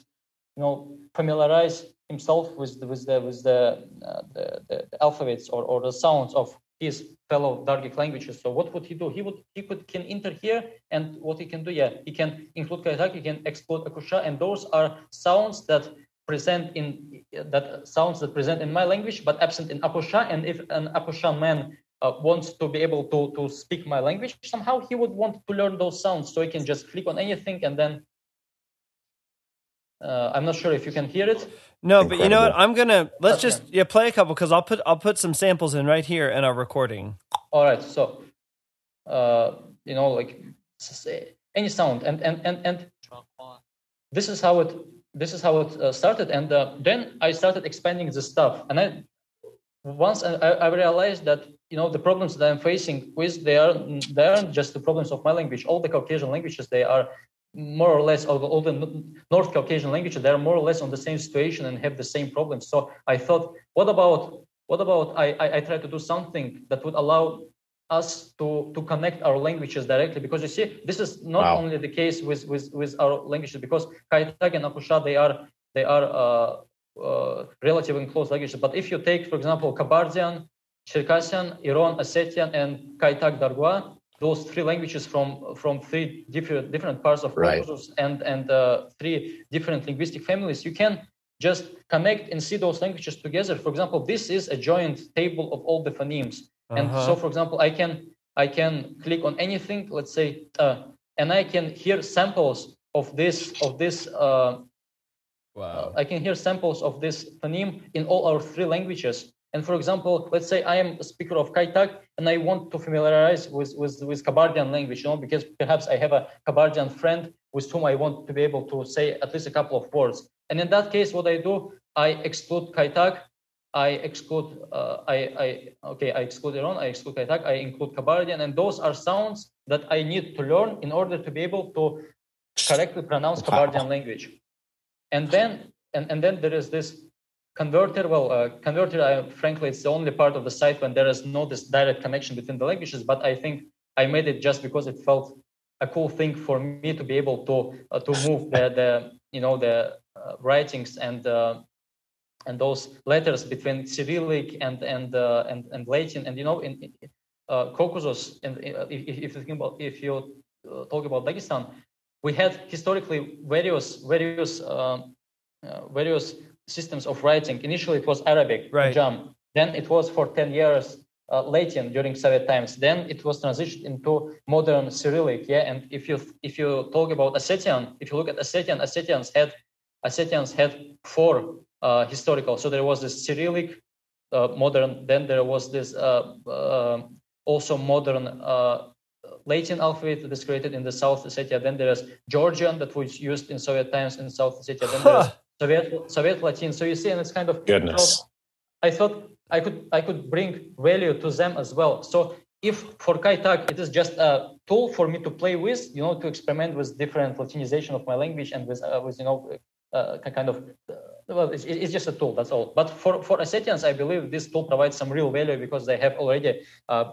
you know familiarize himself with the, with the with the, uh, the, the, alphabets or, or the sounds of his fellow Dargic languages. So what would he do? He would he could can enter here, and what he can do, yeah, he can include Kaytak, he can exclude Akusha, and those are sounds that present in that sounds that present in my language but absent in Akusha. And if an Akusha man uh, wants to be able to to speak my language, somehow he would want to learn those sounds, so he can just click on anything and then. Uh, I'm not sure if you can hear it. No, Incredible. but you know what? I'm gonna let's just yeah play a couple because I'll put I'll put some samples in right here in our recording. All right, so uh, you know like any sound and and and and this is how it this is how it uh, started and uh, then I started expanding the stuff and I once I, I realized that you know the problems that I'm facing with they are they aren't just the problems of my language. All the Caucasian languages they are more or less all the, all the North Caucasian languages, they're more or less on the same situation and have the same problems. So I thought, what about what about I, I, I try to do something that would allow us to to connect our languages directly because you see this is not wow. only the case with with with our languages because Kaytak and Akusha they are they are uh, uh, relatively close languages but if you take for example Kabardian, Circassian, Iron, Ossetian and Kaytak Dargua those three languages from from three different different parts of Caucasus right. and and uh, three different linguistic families, you can just connect and see those languages together. For example, this is a joint table of all the phonemes, uh-huh. and so for example, I can I can click on anything, let's say, uh, and I can hear samples of this of this. Uh, wow! I can hear samples of this phoneme in all our three languages and for example, let's say I am a speaker of Kaytak and I want to familiarize with, with, with Kabardian language, you know, because perhaps I have a Kabardian friend with whom I want to be able to say at least a couple of words. And in that case, what I do, I exclude Kaytak, I exclude, uh, I, I, okay, I exclude Iron, I exclude Kaytak, I include Kabardian, and those are sounds that I need to learn in order to be able to correctly pronounce Kabardian language. And then, and, and then there is this Converter, well, uh, Converter, I, frankly, it's the only part of the site when there is no this direct connection between the languages. But I think I made it just because it felt a cool thing for me to be able to uh, to move the, the you know the uh, writings and uh, and those letters between Cyrillic and and uh, and, and Latin. And you know, in uh, Caucasus, and if, if you think about if you talk about Dagestan, we had historically various various various systems of writing. Initially, it was Arabic, right. Jam. Then it was for 10 years uh, Latin during Soviet times. Then it was transitioned into modern Cyrillic. Yeah, and if you if you talk about Ossetian, if you look at Ossetian, Ossetians had Ossetians had four uh, historical. So there was this Cyrillic, uh, modern. Then there was this uh, uh, also modern uh, Latin alphabet that's created in the South Ossetia. Then there is Georgian that was used in Soviet times in South Ossetia. Then there's Soviet Soviet Latin. So you see, and it's kind of goodness. I thought I could I could bring value to them as well. So if for Kaytak it is just a tool for me to play with, you know, to experiment with different Latinization of my language and with uh, with you know uh, kind of uh, well, it's, it's, just a tool. That's all. But for for Ossetians, I believe this tool provides some real value because they have already uh,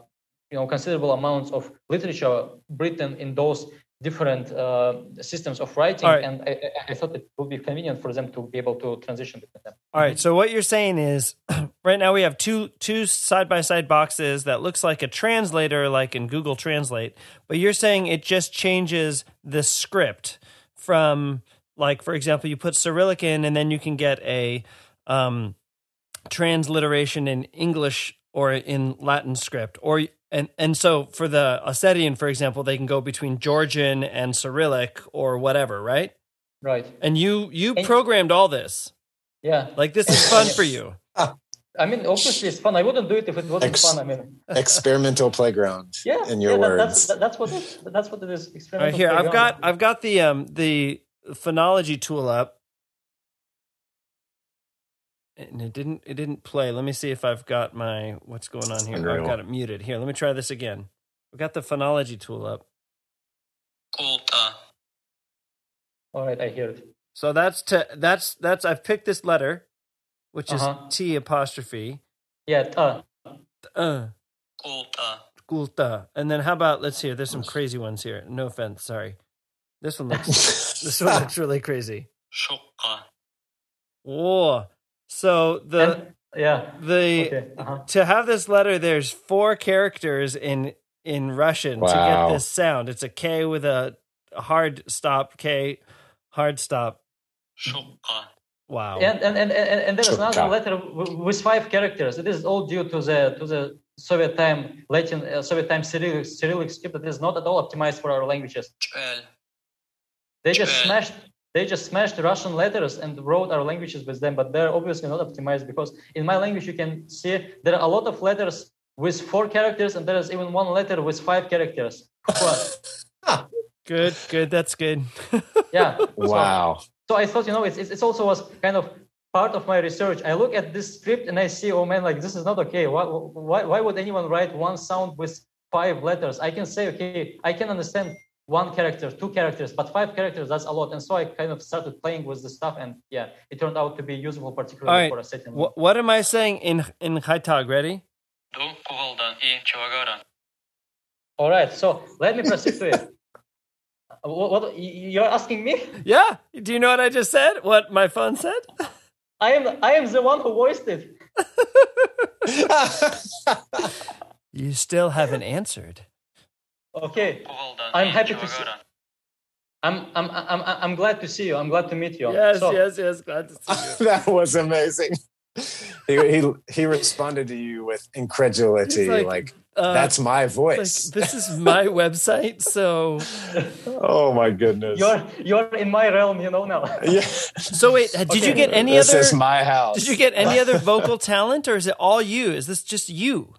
you know considerable amounts of literature written in those different uh, systems of writing, right. and I, I, thought it would be convenient for them to be able to transition between them. All right. So what you're saying is, right now we have two two side by side boxes that looks like a translator, like in Google Translate, but you're saying it just changes the script from, like, for example, you put Cyrillic in, and then you can get a um, transliteration in English or in Latin script, or and and so for the Ossetian, for example, they can go between Georgian and Cyrillic or whatever, right? Right. And you you and, programmed all this. Yeah. Like this is fun for you. I mean, obviously it's fun. I wouldn't do it if it wasn't Ex- fun. I mean, experimental playground. Yeah, in your yeah, words. That's, that, that's what it. That's what it is. Experimental right here, playground. I've got I've got the um the phonology tool up, and it didn't it didn't play. Let me see if I've got my what's going on here. Unreal. I've got it muted. Here, let me try this again. We've got the phonology tool up. Cool. Uh. All right, I hear it. So that's to that's that's I've picked this letter, which uh-huh. is T apostrophe. Yeah, ta. Uh. Kulta. Uh. Kulta. Uh. And then how about let's hear. There's some crazy ones here. No offense, sorry. This one looks this one looks really crazy. Shukka. Whoa. So the and, yeah the okay. uh-huh. to have this letter, there's four characters in in Russian wow. to get this sound. It's a K with a hard stop K, hard stop. Wow. And and and and, and there is another letter with five characters. It is all due to the to the Soviet time Latin uh, Soviet time Cyrillic, Cyrillic script that is not at all optimized for our languages. They just smashed they just smashed Russian letters and wrote our languages with them, but they're obviously not optimized because in my language you can see there are a lot of letters with four characters and there is even one letter with five characters. good, good. That's good. yeah. Wow. So, so, I thought, you know, it's, it's also was kind of part of my research. I look at this script and I see, oh man, like this is not okay. Why, why, why would anyone write one sound with five letters? I can say, okay, I can understand one character, two characters, but five characters, that's a lot. And so I kind of started playing with the stuff and yeah, it turned out to be useful, particularly for Ossetian. What, what am I saying in, in Kaytag? Ready? All right, so let me proceed to it. What, what, you're asking me? Yeah. Do you know what I just said? What my phone said? I am I am the one who voiced it. you still haven't answered. Okay. I'm happy to see. I'm, I'm, I'm, I'm glad to see you. I'm glad to meet you. Yes, so, yes, yes. Glad to see you. that was amazing. he, he he responded to you with incredulity, like, like uh, that's my voice. Like, this is my website, so. oh my goodness! You're you're in my realm, you know now. yeah. So wait, did okay. you get any this other? This is my house. Did you get any other vocal talent, or is it all you? Is this just you?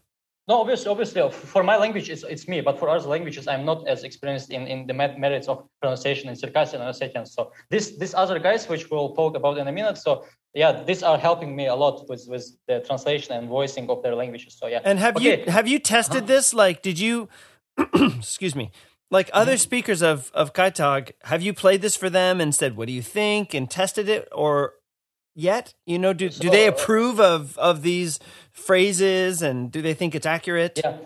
No, obviously, obviously, for my language, it's, it's me. But for other languages, I'm not as experienced in, in the merits of pronunciation in Circassian and Ossetian. So this these other guys, which we'll talk about in a minute. So yeah, these are helping me a lot with with the translation and voicing of their languages. So yeah. And have okay. you have you tested this? Like, did you? excuse me. Like other mm-hmm. speakers of of Kaytag, have you played this for them and said, "What do you think?" and tested it, or yet? You know, do do they approve of of these phrases and do they think it's accurate? Yeah.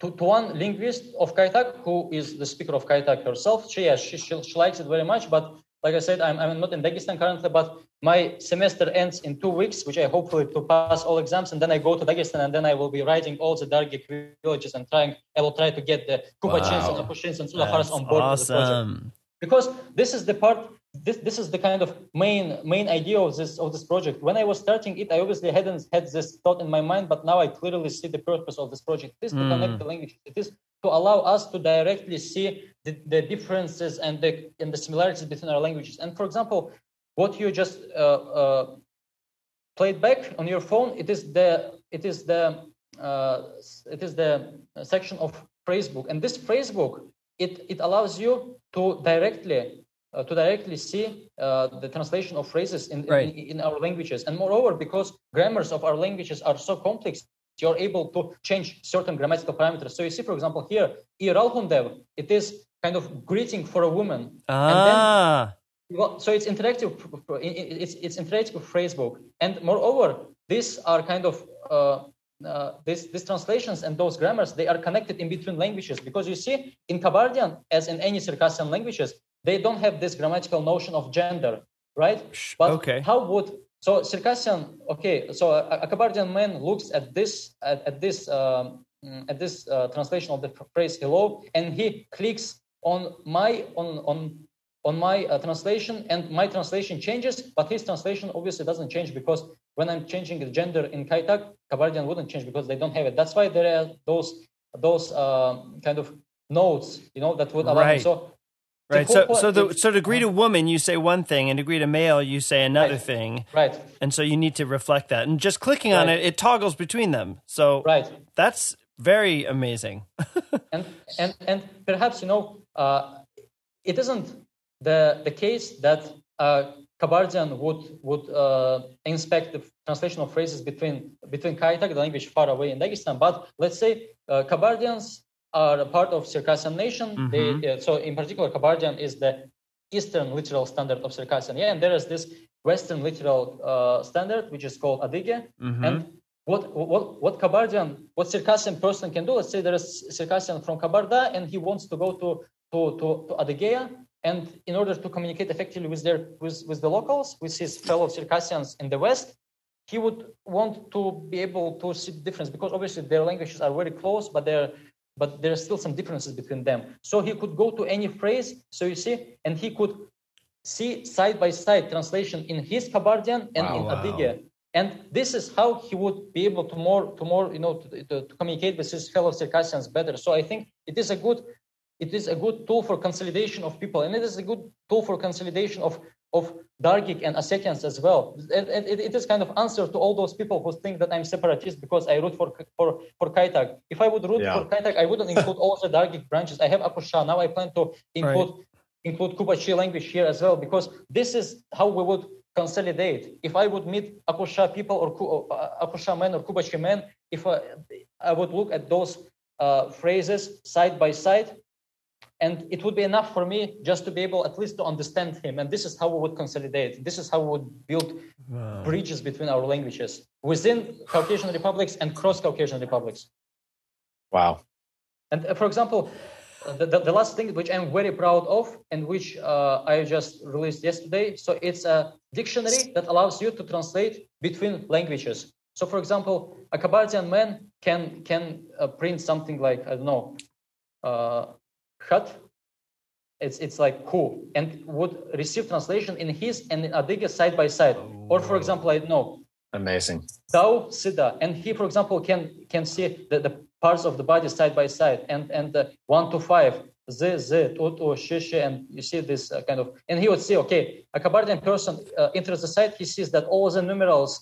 To, to one linguist of Kaytag, who is the speaker of Kaytag herself, she, yeah, she, she, she likes it very much. But like I said, I'm, I'm not in Dagestan currently, but my semester ends in two weeks, which I hopefully to pass all exams, and then I go to Dagestan, and then I will be writing all the Dargic villages and trying. I will try to get the Kubachins wow. and Akushins and Sulaharas on board awesome. because this is the part this this is the kind of main main idea of this of this project. When i was starting it i obviously hadn't had this thought in my mind but now i clearly see the purpose of this project. It is to mm. connect the languages it is to allow us to directly see the, the differences and the and the similarities between our languages. And for example what you just uh, uh, played back on your phone it is the it is the uh, it is the section of phrasebook and this phrasebook it it allows you to directly uh, to directly see uh, the translation of phrases in, right. in, in, our languages. And moreover, because grammars of our languages are so complex, you're able to change certain grammatical parameters. So you see, for example, here, iralhundev, it is kind of greeting for a woman. Ah. Then, well, so it's interactive. It's it's interactive phrasebook, and moreover, these are kind of uh, uh, these, these translations and those grammars they are connected in between languages because you see in Kabardian as in any Circassian languages they don't have this grammatical notion of gender, right? But okay. how would so Circassian? Okay, so a, a Kabardian man looks at this at, at this um, at this uh, translation of the phrase "hello" and he clicks on my on on on my uh, translation and my translation changes, but his translation obviously doesn't change because when I'm changing the gender in Kaytag, Kabardian wouldn't change because they don't have it. That's why there are those those uh, kind of notes, you know, that would allow. Right. So Right. So, so the so to greet a woman, you say one thing, and to greet a male, you say another right. thing. Right. And so you need to reflect that, and just clicking right. on it, it toggles between them. So right. That's very amazing. and and and perhaps you know, uh, it isn't the the case that uh, Kabardian would would uh, inspect the translation of phrases between between Kaytag, the language far away in Dagestan, but let's say uh, Kabardians are a part of Circassian nation. Mm-hmm. They, uh, so in particular, Kabardian is the Eastern literal standard of Circassian. Yeah, and there is this Western literal uh, standard, which is called Adyghe. Mm-hmm. And what what what Kabardian, what Circassian person can do? Let's say there is Circassian from Kabarda, and he wants to go to to to, to Adygea, and in order to communicate effectively with their with, with the locals, with his fellow Circassians in the West, he would want to be able to see the difference because obviously their languages are very close, but they're but there are still some differences between them. So he could go to any phrase, so you see, and he could see side by side translation in his Kabardian and wow, in wow. And this is how he would be able to more, to more, you know, to, to, to, communicate with his fellow Circassians better. So I think it is a good, it is a good tool for consolidation of people, and it is a good tool for consolidation of of Dargic and Ossetians as well. It, it, it is kind of answer to all those people who think that I'm separatist because I root for for for Kaitag. If I would root yeah. for Kaitag, I wouldn't include all the Dargic branches. I have Akusha now. I plan to include right. include Kubachi language here as well because this is how we would consolidate. If I would meet Akusha people or uh, Akusha men or Kubachi men, if I, I would look at those uh, phrases side by side, and it would be enough for me just to be able at least to understand him. And this is how we would consolidate. This is how we would build wow. bridges between our languages within Caucasian republics and cross Caucasian republics. Wow. And uh, for example, the, the, the, last thing which I'm very proud of and which uh, I just released yesterday. So it's a dictionary that allows you to translate between languages. So for example, a Kabardian man can can uh, print something like I don't know, uh, khat. It's it's like cool and would receive translation in his and in Adyghe side by side. Oh. Or for example, I know. Amazing. Tau Sida, and he, for example, can can see the, the parts of the body side by side and and uh, one to five z z tut u shishi and you see this uh, kind of and he would see okay a Kabardian person uh, enters the site he sees that all the numerals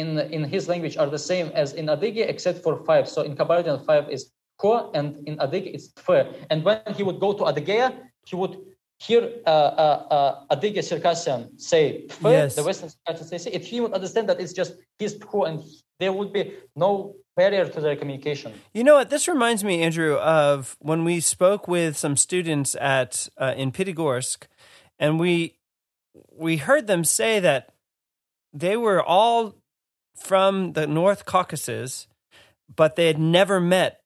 in in his language are the same as in Adyghe except for five so in Kabardian five is ko and in Adyghe it's tfe and when he would go to Adygea he would hear uh, uh, uh, Adyghe Circassian say tfe, yes. the Western Circassian say if he would understand that it's just his tko and there would be no barrier to their communication. You know what? This reminds me, Andrew, of when we spoke with some students at uh, in Pyatigorsk, and we we heard them say that they were all from the North Caucasus, but they had never met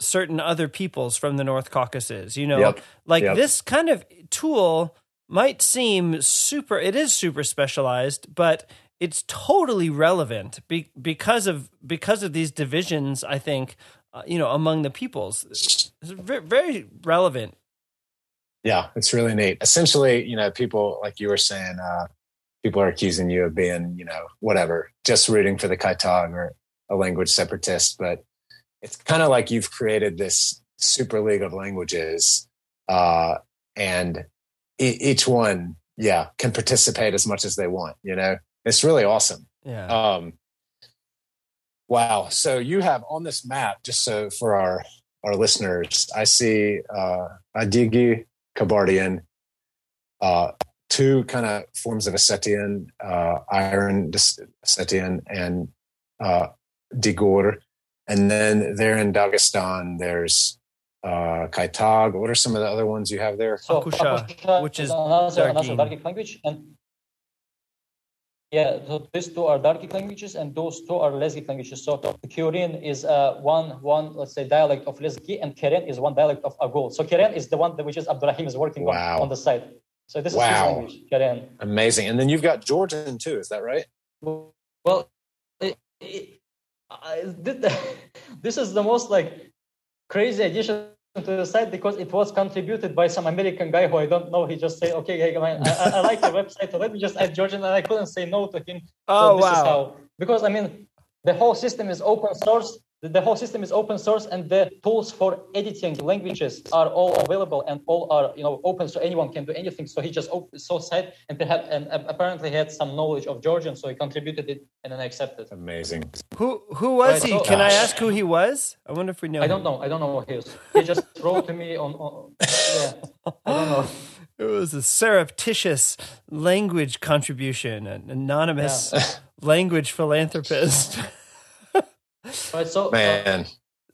certain other peoples from the North Caucasus. You know, yep. like yep. this kind of tool might seem super. It is super specialized, but it's totally relevant be, because of because of these divisions. I think uh, you know among the peoples, it's very, very relevant. Yeah, it's really neat. Essentially, you know, people like you were saying, uh, people are accusing you of being, you know, whatever, just rooting for the Kaitag or a language separatist. But it's kind of like you've created this super league of languages, uh, and e- each one, yeah, can participate as much as they want. You know, it's really awesome. Yeah. Um, wow. So you have on this map, just so for our our listeners, I see uh, Adyghe Kabardian, uh, two kind of forms of Ossetian, uh, Iron Ossetian, and uh, Digur. And then there in Dagestan, there's uh, Kaitag. What are some of the other ones you have there? So, Akusha, Akusha which is another, another Dargic language, and yeah, so these two are Dargic languages, and those two are Lezgic languages. So the Kyurene is uh, one, one, let's say, dialect of Lezgi, and Keren is one dialect of Agul. So Keren is the one that which is Abdurrahim is working wow. on, on the site. So this is his language, Keren. Amazing. And then you've got Georgian too, is that right? Well, it, it, I, this is the most like crazy addition to the site because it was contributed by some American guy who I don't know. He just said, "Okay, hey, I, I, like the website, so let me just add Georgian," and I couldn't say no to him. Oh so wow! How, because I mean, the whole system is open source the whole system is open source and the tools for editing languages are all available and all are you know open so anyone can do anything. So he just opened, so said and, perhaps, and apparently had some knowledge of georgian so he contributed it and then accepted. Amazing. Who who was right, he? So, can i uh, ask who he was? I wonder if we know i don't know. I don't know who he is. He just wrote to me on, on yeah. I don't know. It was a surreptitious language contribution an anonymous yeah. language philanthropist Right. So uh, man, uh,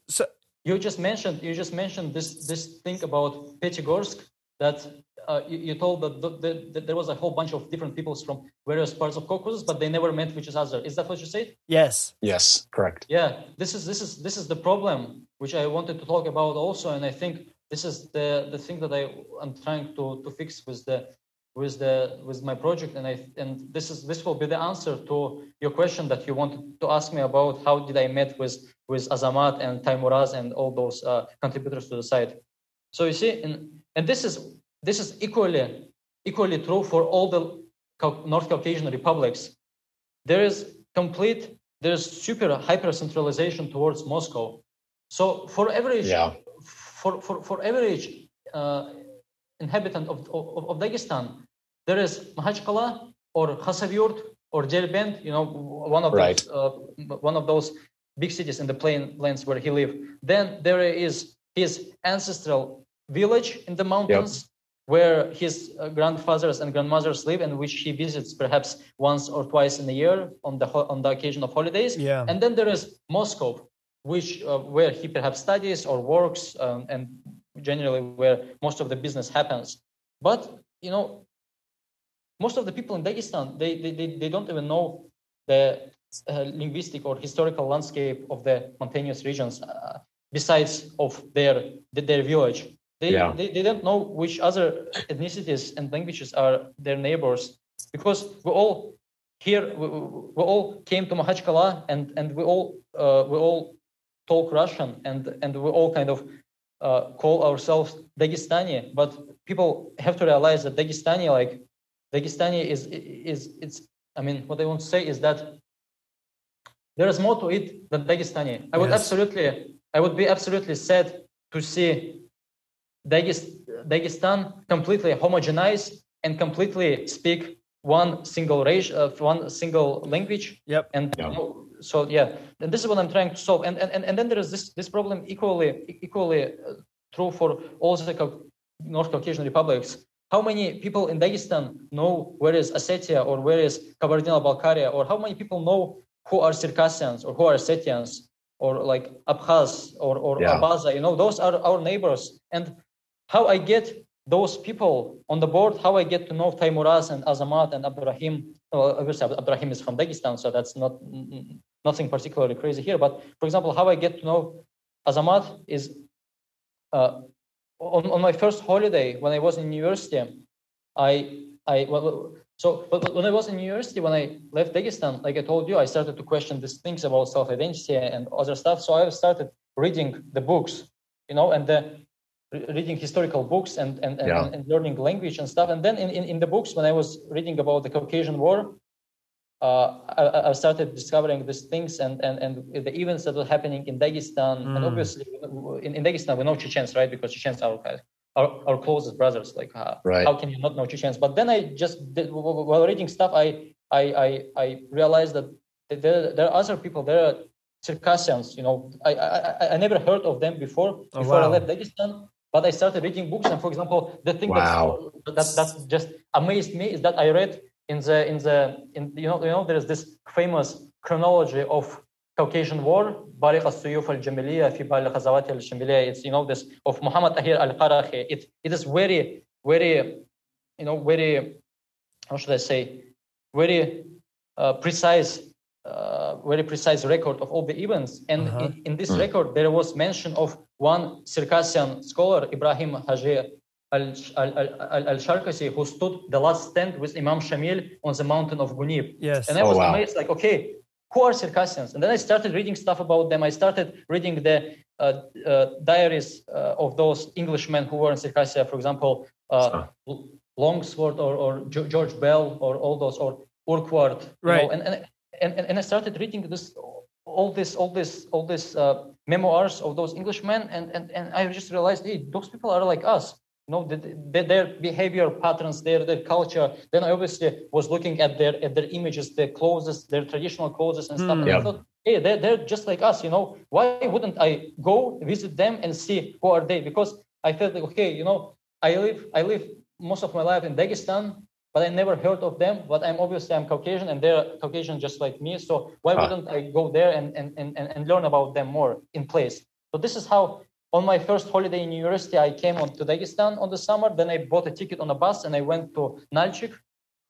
so you just mentioned you just mentioned this this thing about Pyatigorsk that uh, you, you, told that the, the, the, there was a whole bunch of different peoples from various parts of Caucasus, but they never met each other. Is that what you said? Yes. Yes, correct. Yeah, this is this is this is the problem which I wanted to talk about also, and I think this is the the thing that I am trying to to fix with the with the with my project and I and this is this will be the answer to your question that you wanted to ask me about how did I met with with Azamat and Taimuraz and all those uh, contributors to the site. So you see, and and this is this is equally equally true for all the North Caucasian republics. There is complete there's super hyper centralization towards Moscow. So for average yeah. for for for average uh, inhabitant of, of, of Dagestan, there is Makhachkala or Khasavyurt or Derbent, you know, one of right. those uh, one of those big cities in the plain lands where he lived. Then there is his ancestral village in the mountains. Yep. Where his uh, grandfathers and grandmothers live, and which he visits perhaps once or twice in a year on the on the occasion of holidays. Yeah. And then there is Moscow, which uh, where he perhaps studies or works, um, and generally where most of the business happens. But you know, most of the people in Dagestan, they, they, they, they don't even know the uh, linguistic or historical landscape of the mountainous regions uh, besides of their, their village. They, yeah. they, they don't know which other ethnicities and languages are their neighbors because we all here we, we all came to Makhachkala and, and we all uh, we all talk Russian and and we all kind of uh, call ourselves Dagestani, but people have to realize that Dagestani like Dagestani is is it's I mean what I want to say is that there is more to it than Dagestani. I would yes. absolutely I would be absolutely sad to see Dagestan completely homogenized and completely speak one single race, uh, one single language. Yep. And yeah. So yeah, and this is what I'm trying to solve. And and and then there is this this problem equally equally uh, true for all the North Caucasian republics. How many people in Dagestan know where is Ossetia or where is Kabardino-Balkaria, or how many people know who are Circassians or who are Ossetians or like Abkhaz or, or yeah. Abaza? You know, those are our neighbors. And how I get those people on the board, how I get to know Taimuraz and Azamat and Abdurrahim. Well, obviously, Abdurrahim is from Dagestan, so that's not nothing particularly crazy here. But for example, how I get to know Azamat is uh, on, on my first holiday when I was in university, I I well, so when I was in university, when I left Dagestan, like I told you, I started to question these things about self-identity and other stuff. So I started reading the books, you know, and the reading historical books and and, and, yeah. and learning language and stuff. And then in, in, in the books, when I was reading about the Caucasian War, uh, I, I, started discovering these things and, and, and the events that were happening in Dagestan. Mm. And obviously, in, in Dagestan, we know Chechens, right? Because Chechens are our, our closest brothers. Like, uh, right. how can you not know Chechens? But then I just, did, while reading stuff, I, I, I, I realized that there, there are other people, there are Circassians, you know, I, I, I never heard of them before, oh, before wow. I left Dagestan. But I started reading books, and for example, the thing wow. that that just amazed me is that I read in the in the in you know you know there is this famous chronology of Caucasian War, Bariqa Suyuf al Jamiliya, Fiba al khazawati al Shamiliya, it's you know this of Muhammad Tahir al Qarahi. It it is very, very, you know, very how should I say, very uh, precise, uh, very precise record of all the events. And uh-huh. in, in, this record, there was mention of one Circassian scholar, Ibrahim Haji al-Sharkasi who stood the last stand with Imam Shamil on the mountain of Gunib. Yes. And I was oh, wow. amazed, like, okay, who are Circassians? And then I started reading stuff about them. I started reading the uh, uh, diaries uh, of those Englishmen who were in Circassia, for example, uh, Longworth or, or, George Bell or all those, or Urquhart. Right. Know, and, and, and, and I started reading this all this all this all this uh, memoirs of those englishmen and, and and i just realized hey those people are like us know the, the, their behavior patterns their their culture then i obviously was looking at their at their images their clothes their traditional clothes and stuff. Mm, and yeah. i thought hey they're, they're just like us you know? Why wouldn't i go visit them and see who are they? Because i felt like okay you know i live i live most of my life in dagestan but i never heard of them. But i'm obviously i'm caucasian and they're caucasian just like me. So why ah. wouldn't i go there and, and and and learn about them more in place? So this is how on my first holiday in university, I came on to Dagestan on the summer. Then I bought a ticket on a bus and I went to Nalchik.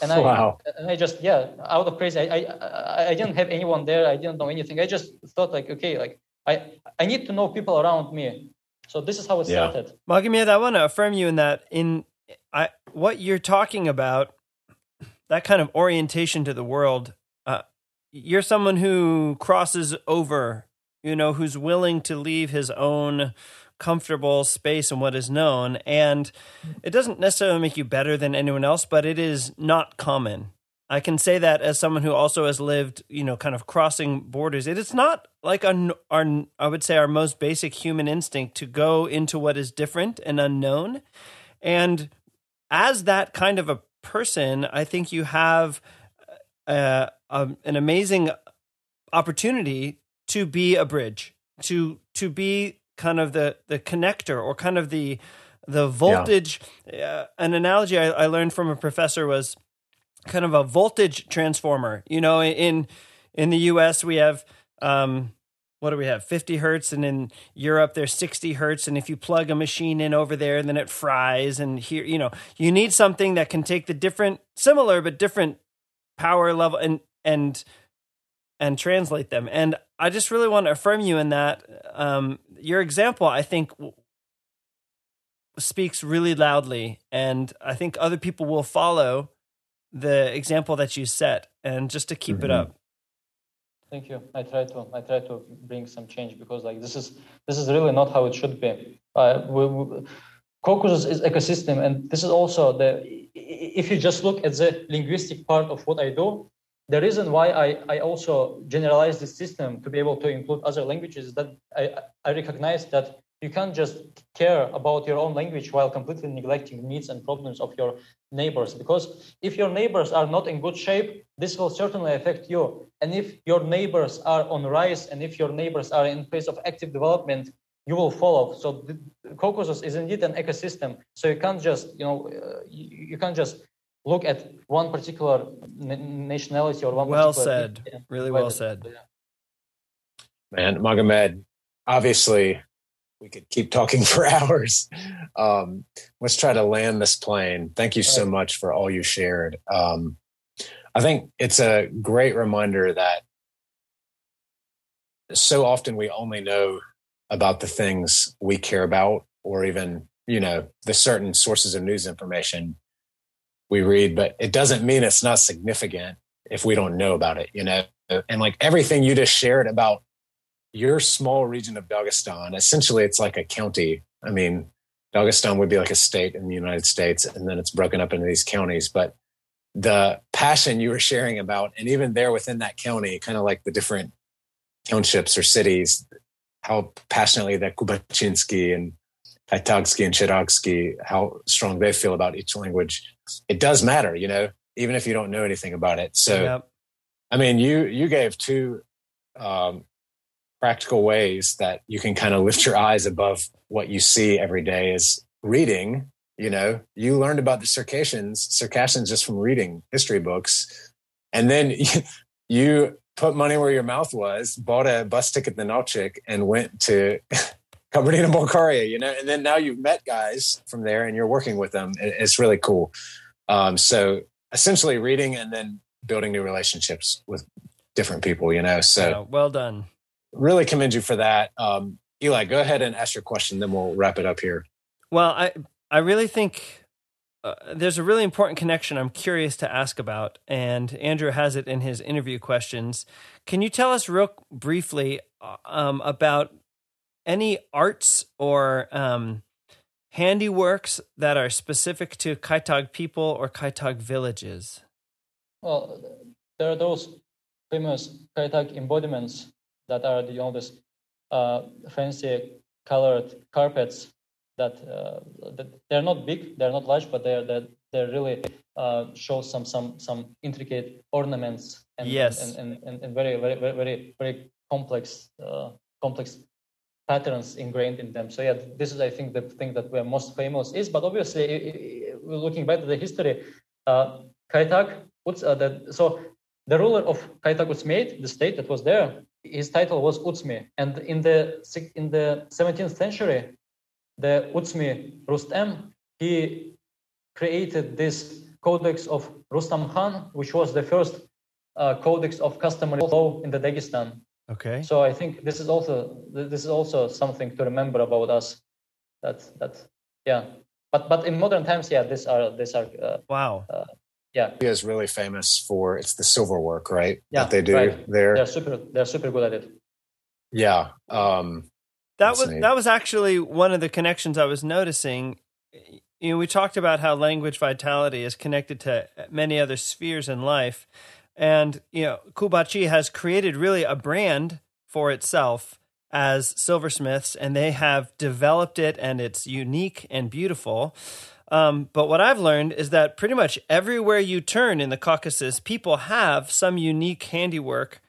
And I, wow. and I just, yeah, out of crazy. I, I, I didn't have anyone there. I didn't know anything. I just thought like, okay, like I, I need to know people around me. So this is how it yeah. started. Magomed, I want to affirm you in that in I what you're talking about, that kind of orientation to the world. Uh, you're someone who crosses over, you know, who's willing to leave his own comfortable space and what is known. And it doesn't necessarily make you better than anyone else, but it is not common. I can say that as someone who also has lived, you know, kind of crossing borders. It is not like our, our, I would say, our most basic human instinct to go into what is different and unknown. And as that kind of a person, I think you have uh, um, an amazing opportunity to be a bridge, to to be kind of the the connector or kind of the the voltage. Yeah. Uh, an analogy I, I learned from a professor was kind of a voltage transformer. You know, in in the U.S. we have um, what do we have 50 hertz and in europe there's 60 hertz and if you plug a machine in over there and then it fries and here you know you need something that can take the different similar but different power level and and and translate them and i just really want to affirm you in that um, your example i think speaks really loudly and i think other people will follow the example that you set and just to keep mm-hmm. it up. Thank you. I try to i try to bring some change because like this is this is really not how it should be. Uh, we, we, caucasus is ecosystem and this is also the if you just look at the linguistic part of what i do the reason why I, I also generalize this system to be able to include other languages is that I, I recognize that you can't just care about your own language while completely neglecting needs and problems of your neighbors. Because if your neighbors are not in good shape, this will certainly affect you. And if your neighbors are on rise and if your neighbors are in phase of active development, you will follow. So the Caucasus is indeed an ecosystem. So you can't just, you know, uh, you, you, can't just look at one particular nationality or one. Well said. Really well said. Man, Magomed, obviously we could keep talking for hours. Um, let's try to land this plane. Thank you so much for all you shared. Um, I think it's a great reminder that so often we only know about the things we care about or even, you know, the certain sources of news information we read, but it doesn't mean it's not significant if we don't know about it, you know? And like everything you just shared about your small region of Dagestan, essentially it's like a county. I mean, Dagestan would be like a state in the United States, and then it's broken up into these counties. But the passion you were sharing about, and even there within that county, kind of like the different townships or cities, how passionately that Kubachinsky and Kaitagsky and Chiragsky, how strong they feel about each language. It does matter, you know, even if you don't know anything about it. So, yep. I mean, you you gave two um, practical ways that you can kind of lift your eyes above what you see every day is reading. You know, you learned about the Circassians, Circassians just from reading history books. And then you, you put money where your mouth was, bought a bus ticket to Nalchik and went to Kabardino-Balkaria, you know, and then now you've met guys from there and you're working with them. It's really cool. Um, so essentially reading and then building new relationships with different people, you know, so yeah, well done really commend you for that. Um, Eli, go ahead and ask your question, then we'll wrap it up here. Well, I I really think uh, there's a really important connection I'm curious to ask about, and Andrew has it in his interview questions. Can you tell us real briefly uh, um, about any arts or um, handiworks that are specific to Kaitag people or Kaitag villages? Well, there are those famous Kaitag embroideries that are the all uh, fancy colored carpets that, uh, that, they're not big, they're not large, but they're they're, they're really uh, show some some some intricate ornaments and yes. and, and, and, and very very very very very complex uh, complex patterns ingrained in them. So yeah, this is I think the thing that we're most famous is. But obviously, looking back to the history, uh, Kaitak, uh, the, so the ruler of Kaitak Utsmiyat, the state that was there, his title was Utsmi. And in the in the 17th century, the Utsmi Rustem, he created this codex of Rustam Khan, which was the first uh, codex of customary law in the Dagestan. Okay. So I think this is also this is also something to remember about us. That that yeah. But but in modern times, yeah, these are these are uh, wow. Uh, yeah, he is really famous for it's the silver work, right? Yeah, that they do right. there. They're super. They're super good at it. Yeah. Um, that was neat. that was actually one of the connections I was noticing. You know, we talked about how language vitality is connected to many other spheres in life, and you know, Kubachi has created really a brand for itself as silversmiths, and they have developed it, and it's unique and beautiful. Um, but what I've learned is that pretty much everywhere you turn in the Caucasus, people have some unique handiwork,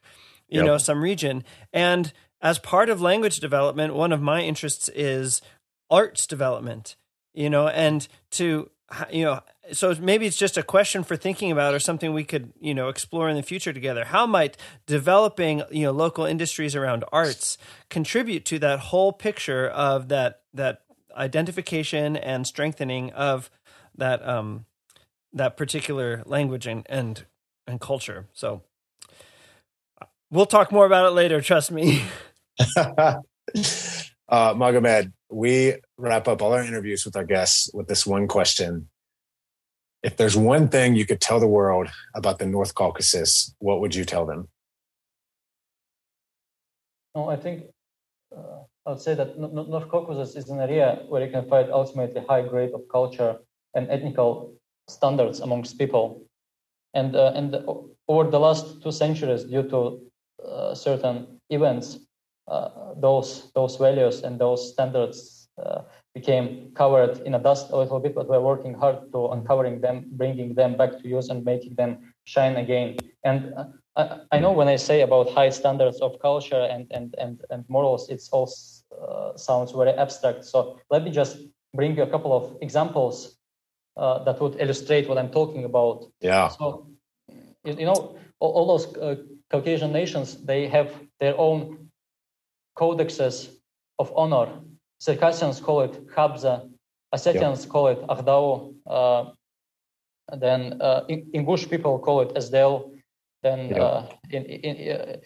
you yep. know, some region. And as part of language development, one of my interests is arts development, you know, and to, you know, so maybe it's just a question for thinking about or something we could, you know, explore in the future together. How might developing, you know, local industries around arts contribute to that whole picture of that, that identification and strengthening of that, um, that particular language and, and, and culture. So we'll talk more about it later. Trust me. uh, Magomed, we wrap up all our interviews with our guests with this one question. If there's one thing you could tell the world about the North Caucasus, what would you tell them? Oh, I think uh, I would say that North Caucasus is an area where you can find ultimately high grade of culture and ethnical standards amongst people. And, uh, and over the last two centuries, due to uh, certain events, those those values and those standards uh, became covered in a dust a little bit, but we're working hard to uncovering them, bringing them back to use, and making them shine again. And uh, I, I, know when I say about high standards of culture and and and, and morals, it's all uh, sounds very abstract. So let me just bring you a couple of examples uh, that would illustrate what I'm talking about. Yeah. So you know, all, all those uh, Caucasian nations, they have their own codexes of honor. Circassians call it Khabza, Ossetians call it Aghdau, uh, then uh, Ingush people call it Asdel, then uh, in, in, uh,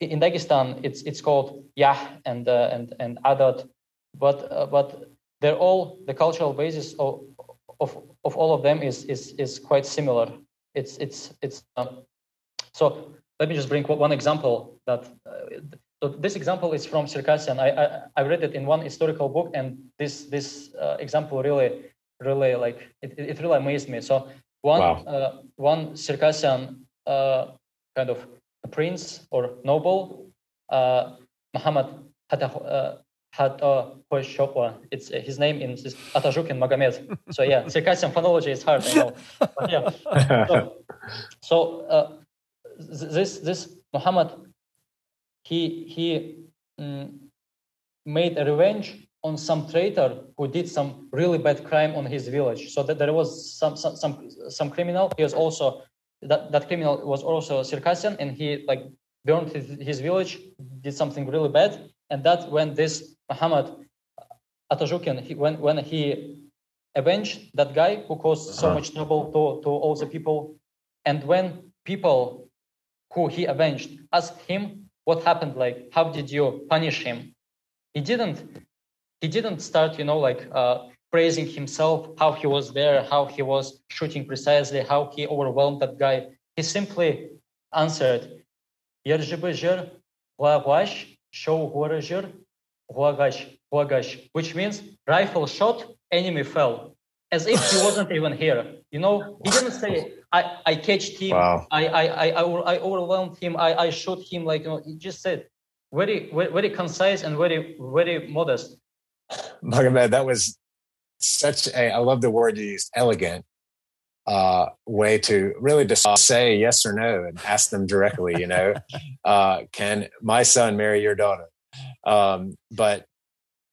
in Dagestan it's it's called Yah and uh, and and Adat, but uh, but they're all the cultural basis of, of of all of them is is is quite similar. It's it's it's so let me just bring one example that so this example is from Circassian. I, I, I read it in one historical book, and this this uh, example really really like it, it really amazed me. So one wow. uh, one Circassian uh, kind of prince or noble, uh, Muhammad Hata, Hata It's uh, his name in Atajukin Magomed. So yeah, Circassian phonology is hard, I know. But yeah. So, so uh, this this Muhammad he he um, made a revenge on some traitor who did some really bad crime on his village. So that there was some some some, some criminal. He was also that that criminal was also Circassian, and he like burned his, his village, did something really bad, and that when this Muhammad Atajukin, he, when when he avenged that guy who caused so uh-huh. much trouble to to all the people, and when people who he avenged asked him what happened like how did you punish him? He didn't he didn't start you know like uh, praising himself how he was there how he was shooting precisely how he overwhelmed that guy. He simply answered which means rifle shot enemy fell. As if he wasn't even here. You know he didn't say I, I catched him. Wow. I, I, I, I overwhelmed him. I, I shot him. Like, you know, he just said very, very, very concise and very, very modest. Magomed, that was such a, I love the word you used, elegant uh, way to really just say yes or no and ask them directly, you know, uh, can my son marry your daughter? Um, but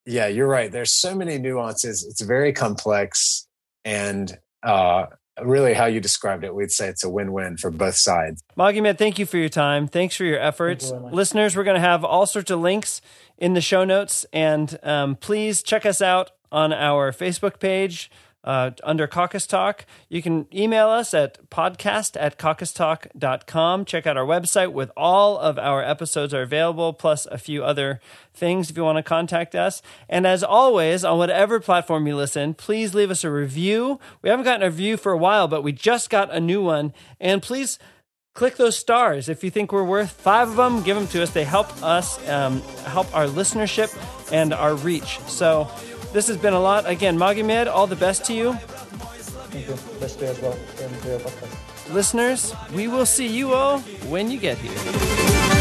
yeah, you're right. There's so many nuances. It's very complex and uh, really how you described it, we'd say it's a win-win for both sides. Magomed, thank you for your time. Thanks for your efforts. You Listeners, we're going to have all sorts of links in the show notes, and um, please check us out on our Facebook page. Uh, under Caucus Talk. You can email us at podcast at caucustalk.com. Check out our website with all of our episodes are available, plus a few other things if you want to contact us. And as always, on whatever platform you listen, please leave us a review. We haven't gotten a review for a while, but we just got a new one. And please click those stars. If you think we're worth five of them, give them to us. They help us, um, help our listenership and our reach. So this has been a lot. Again, Magomed, all the best to you. Thank you. Best to you as well. Listeners, we will see you all when you get here.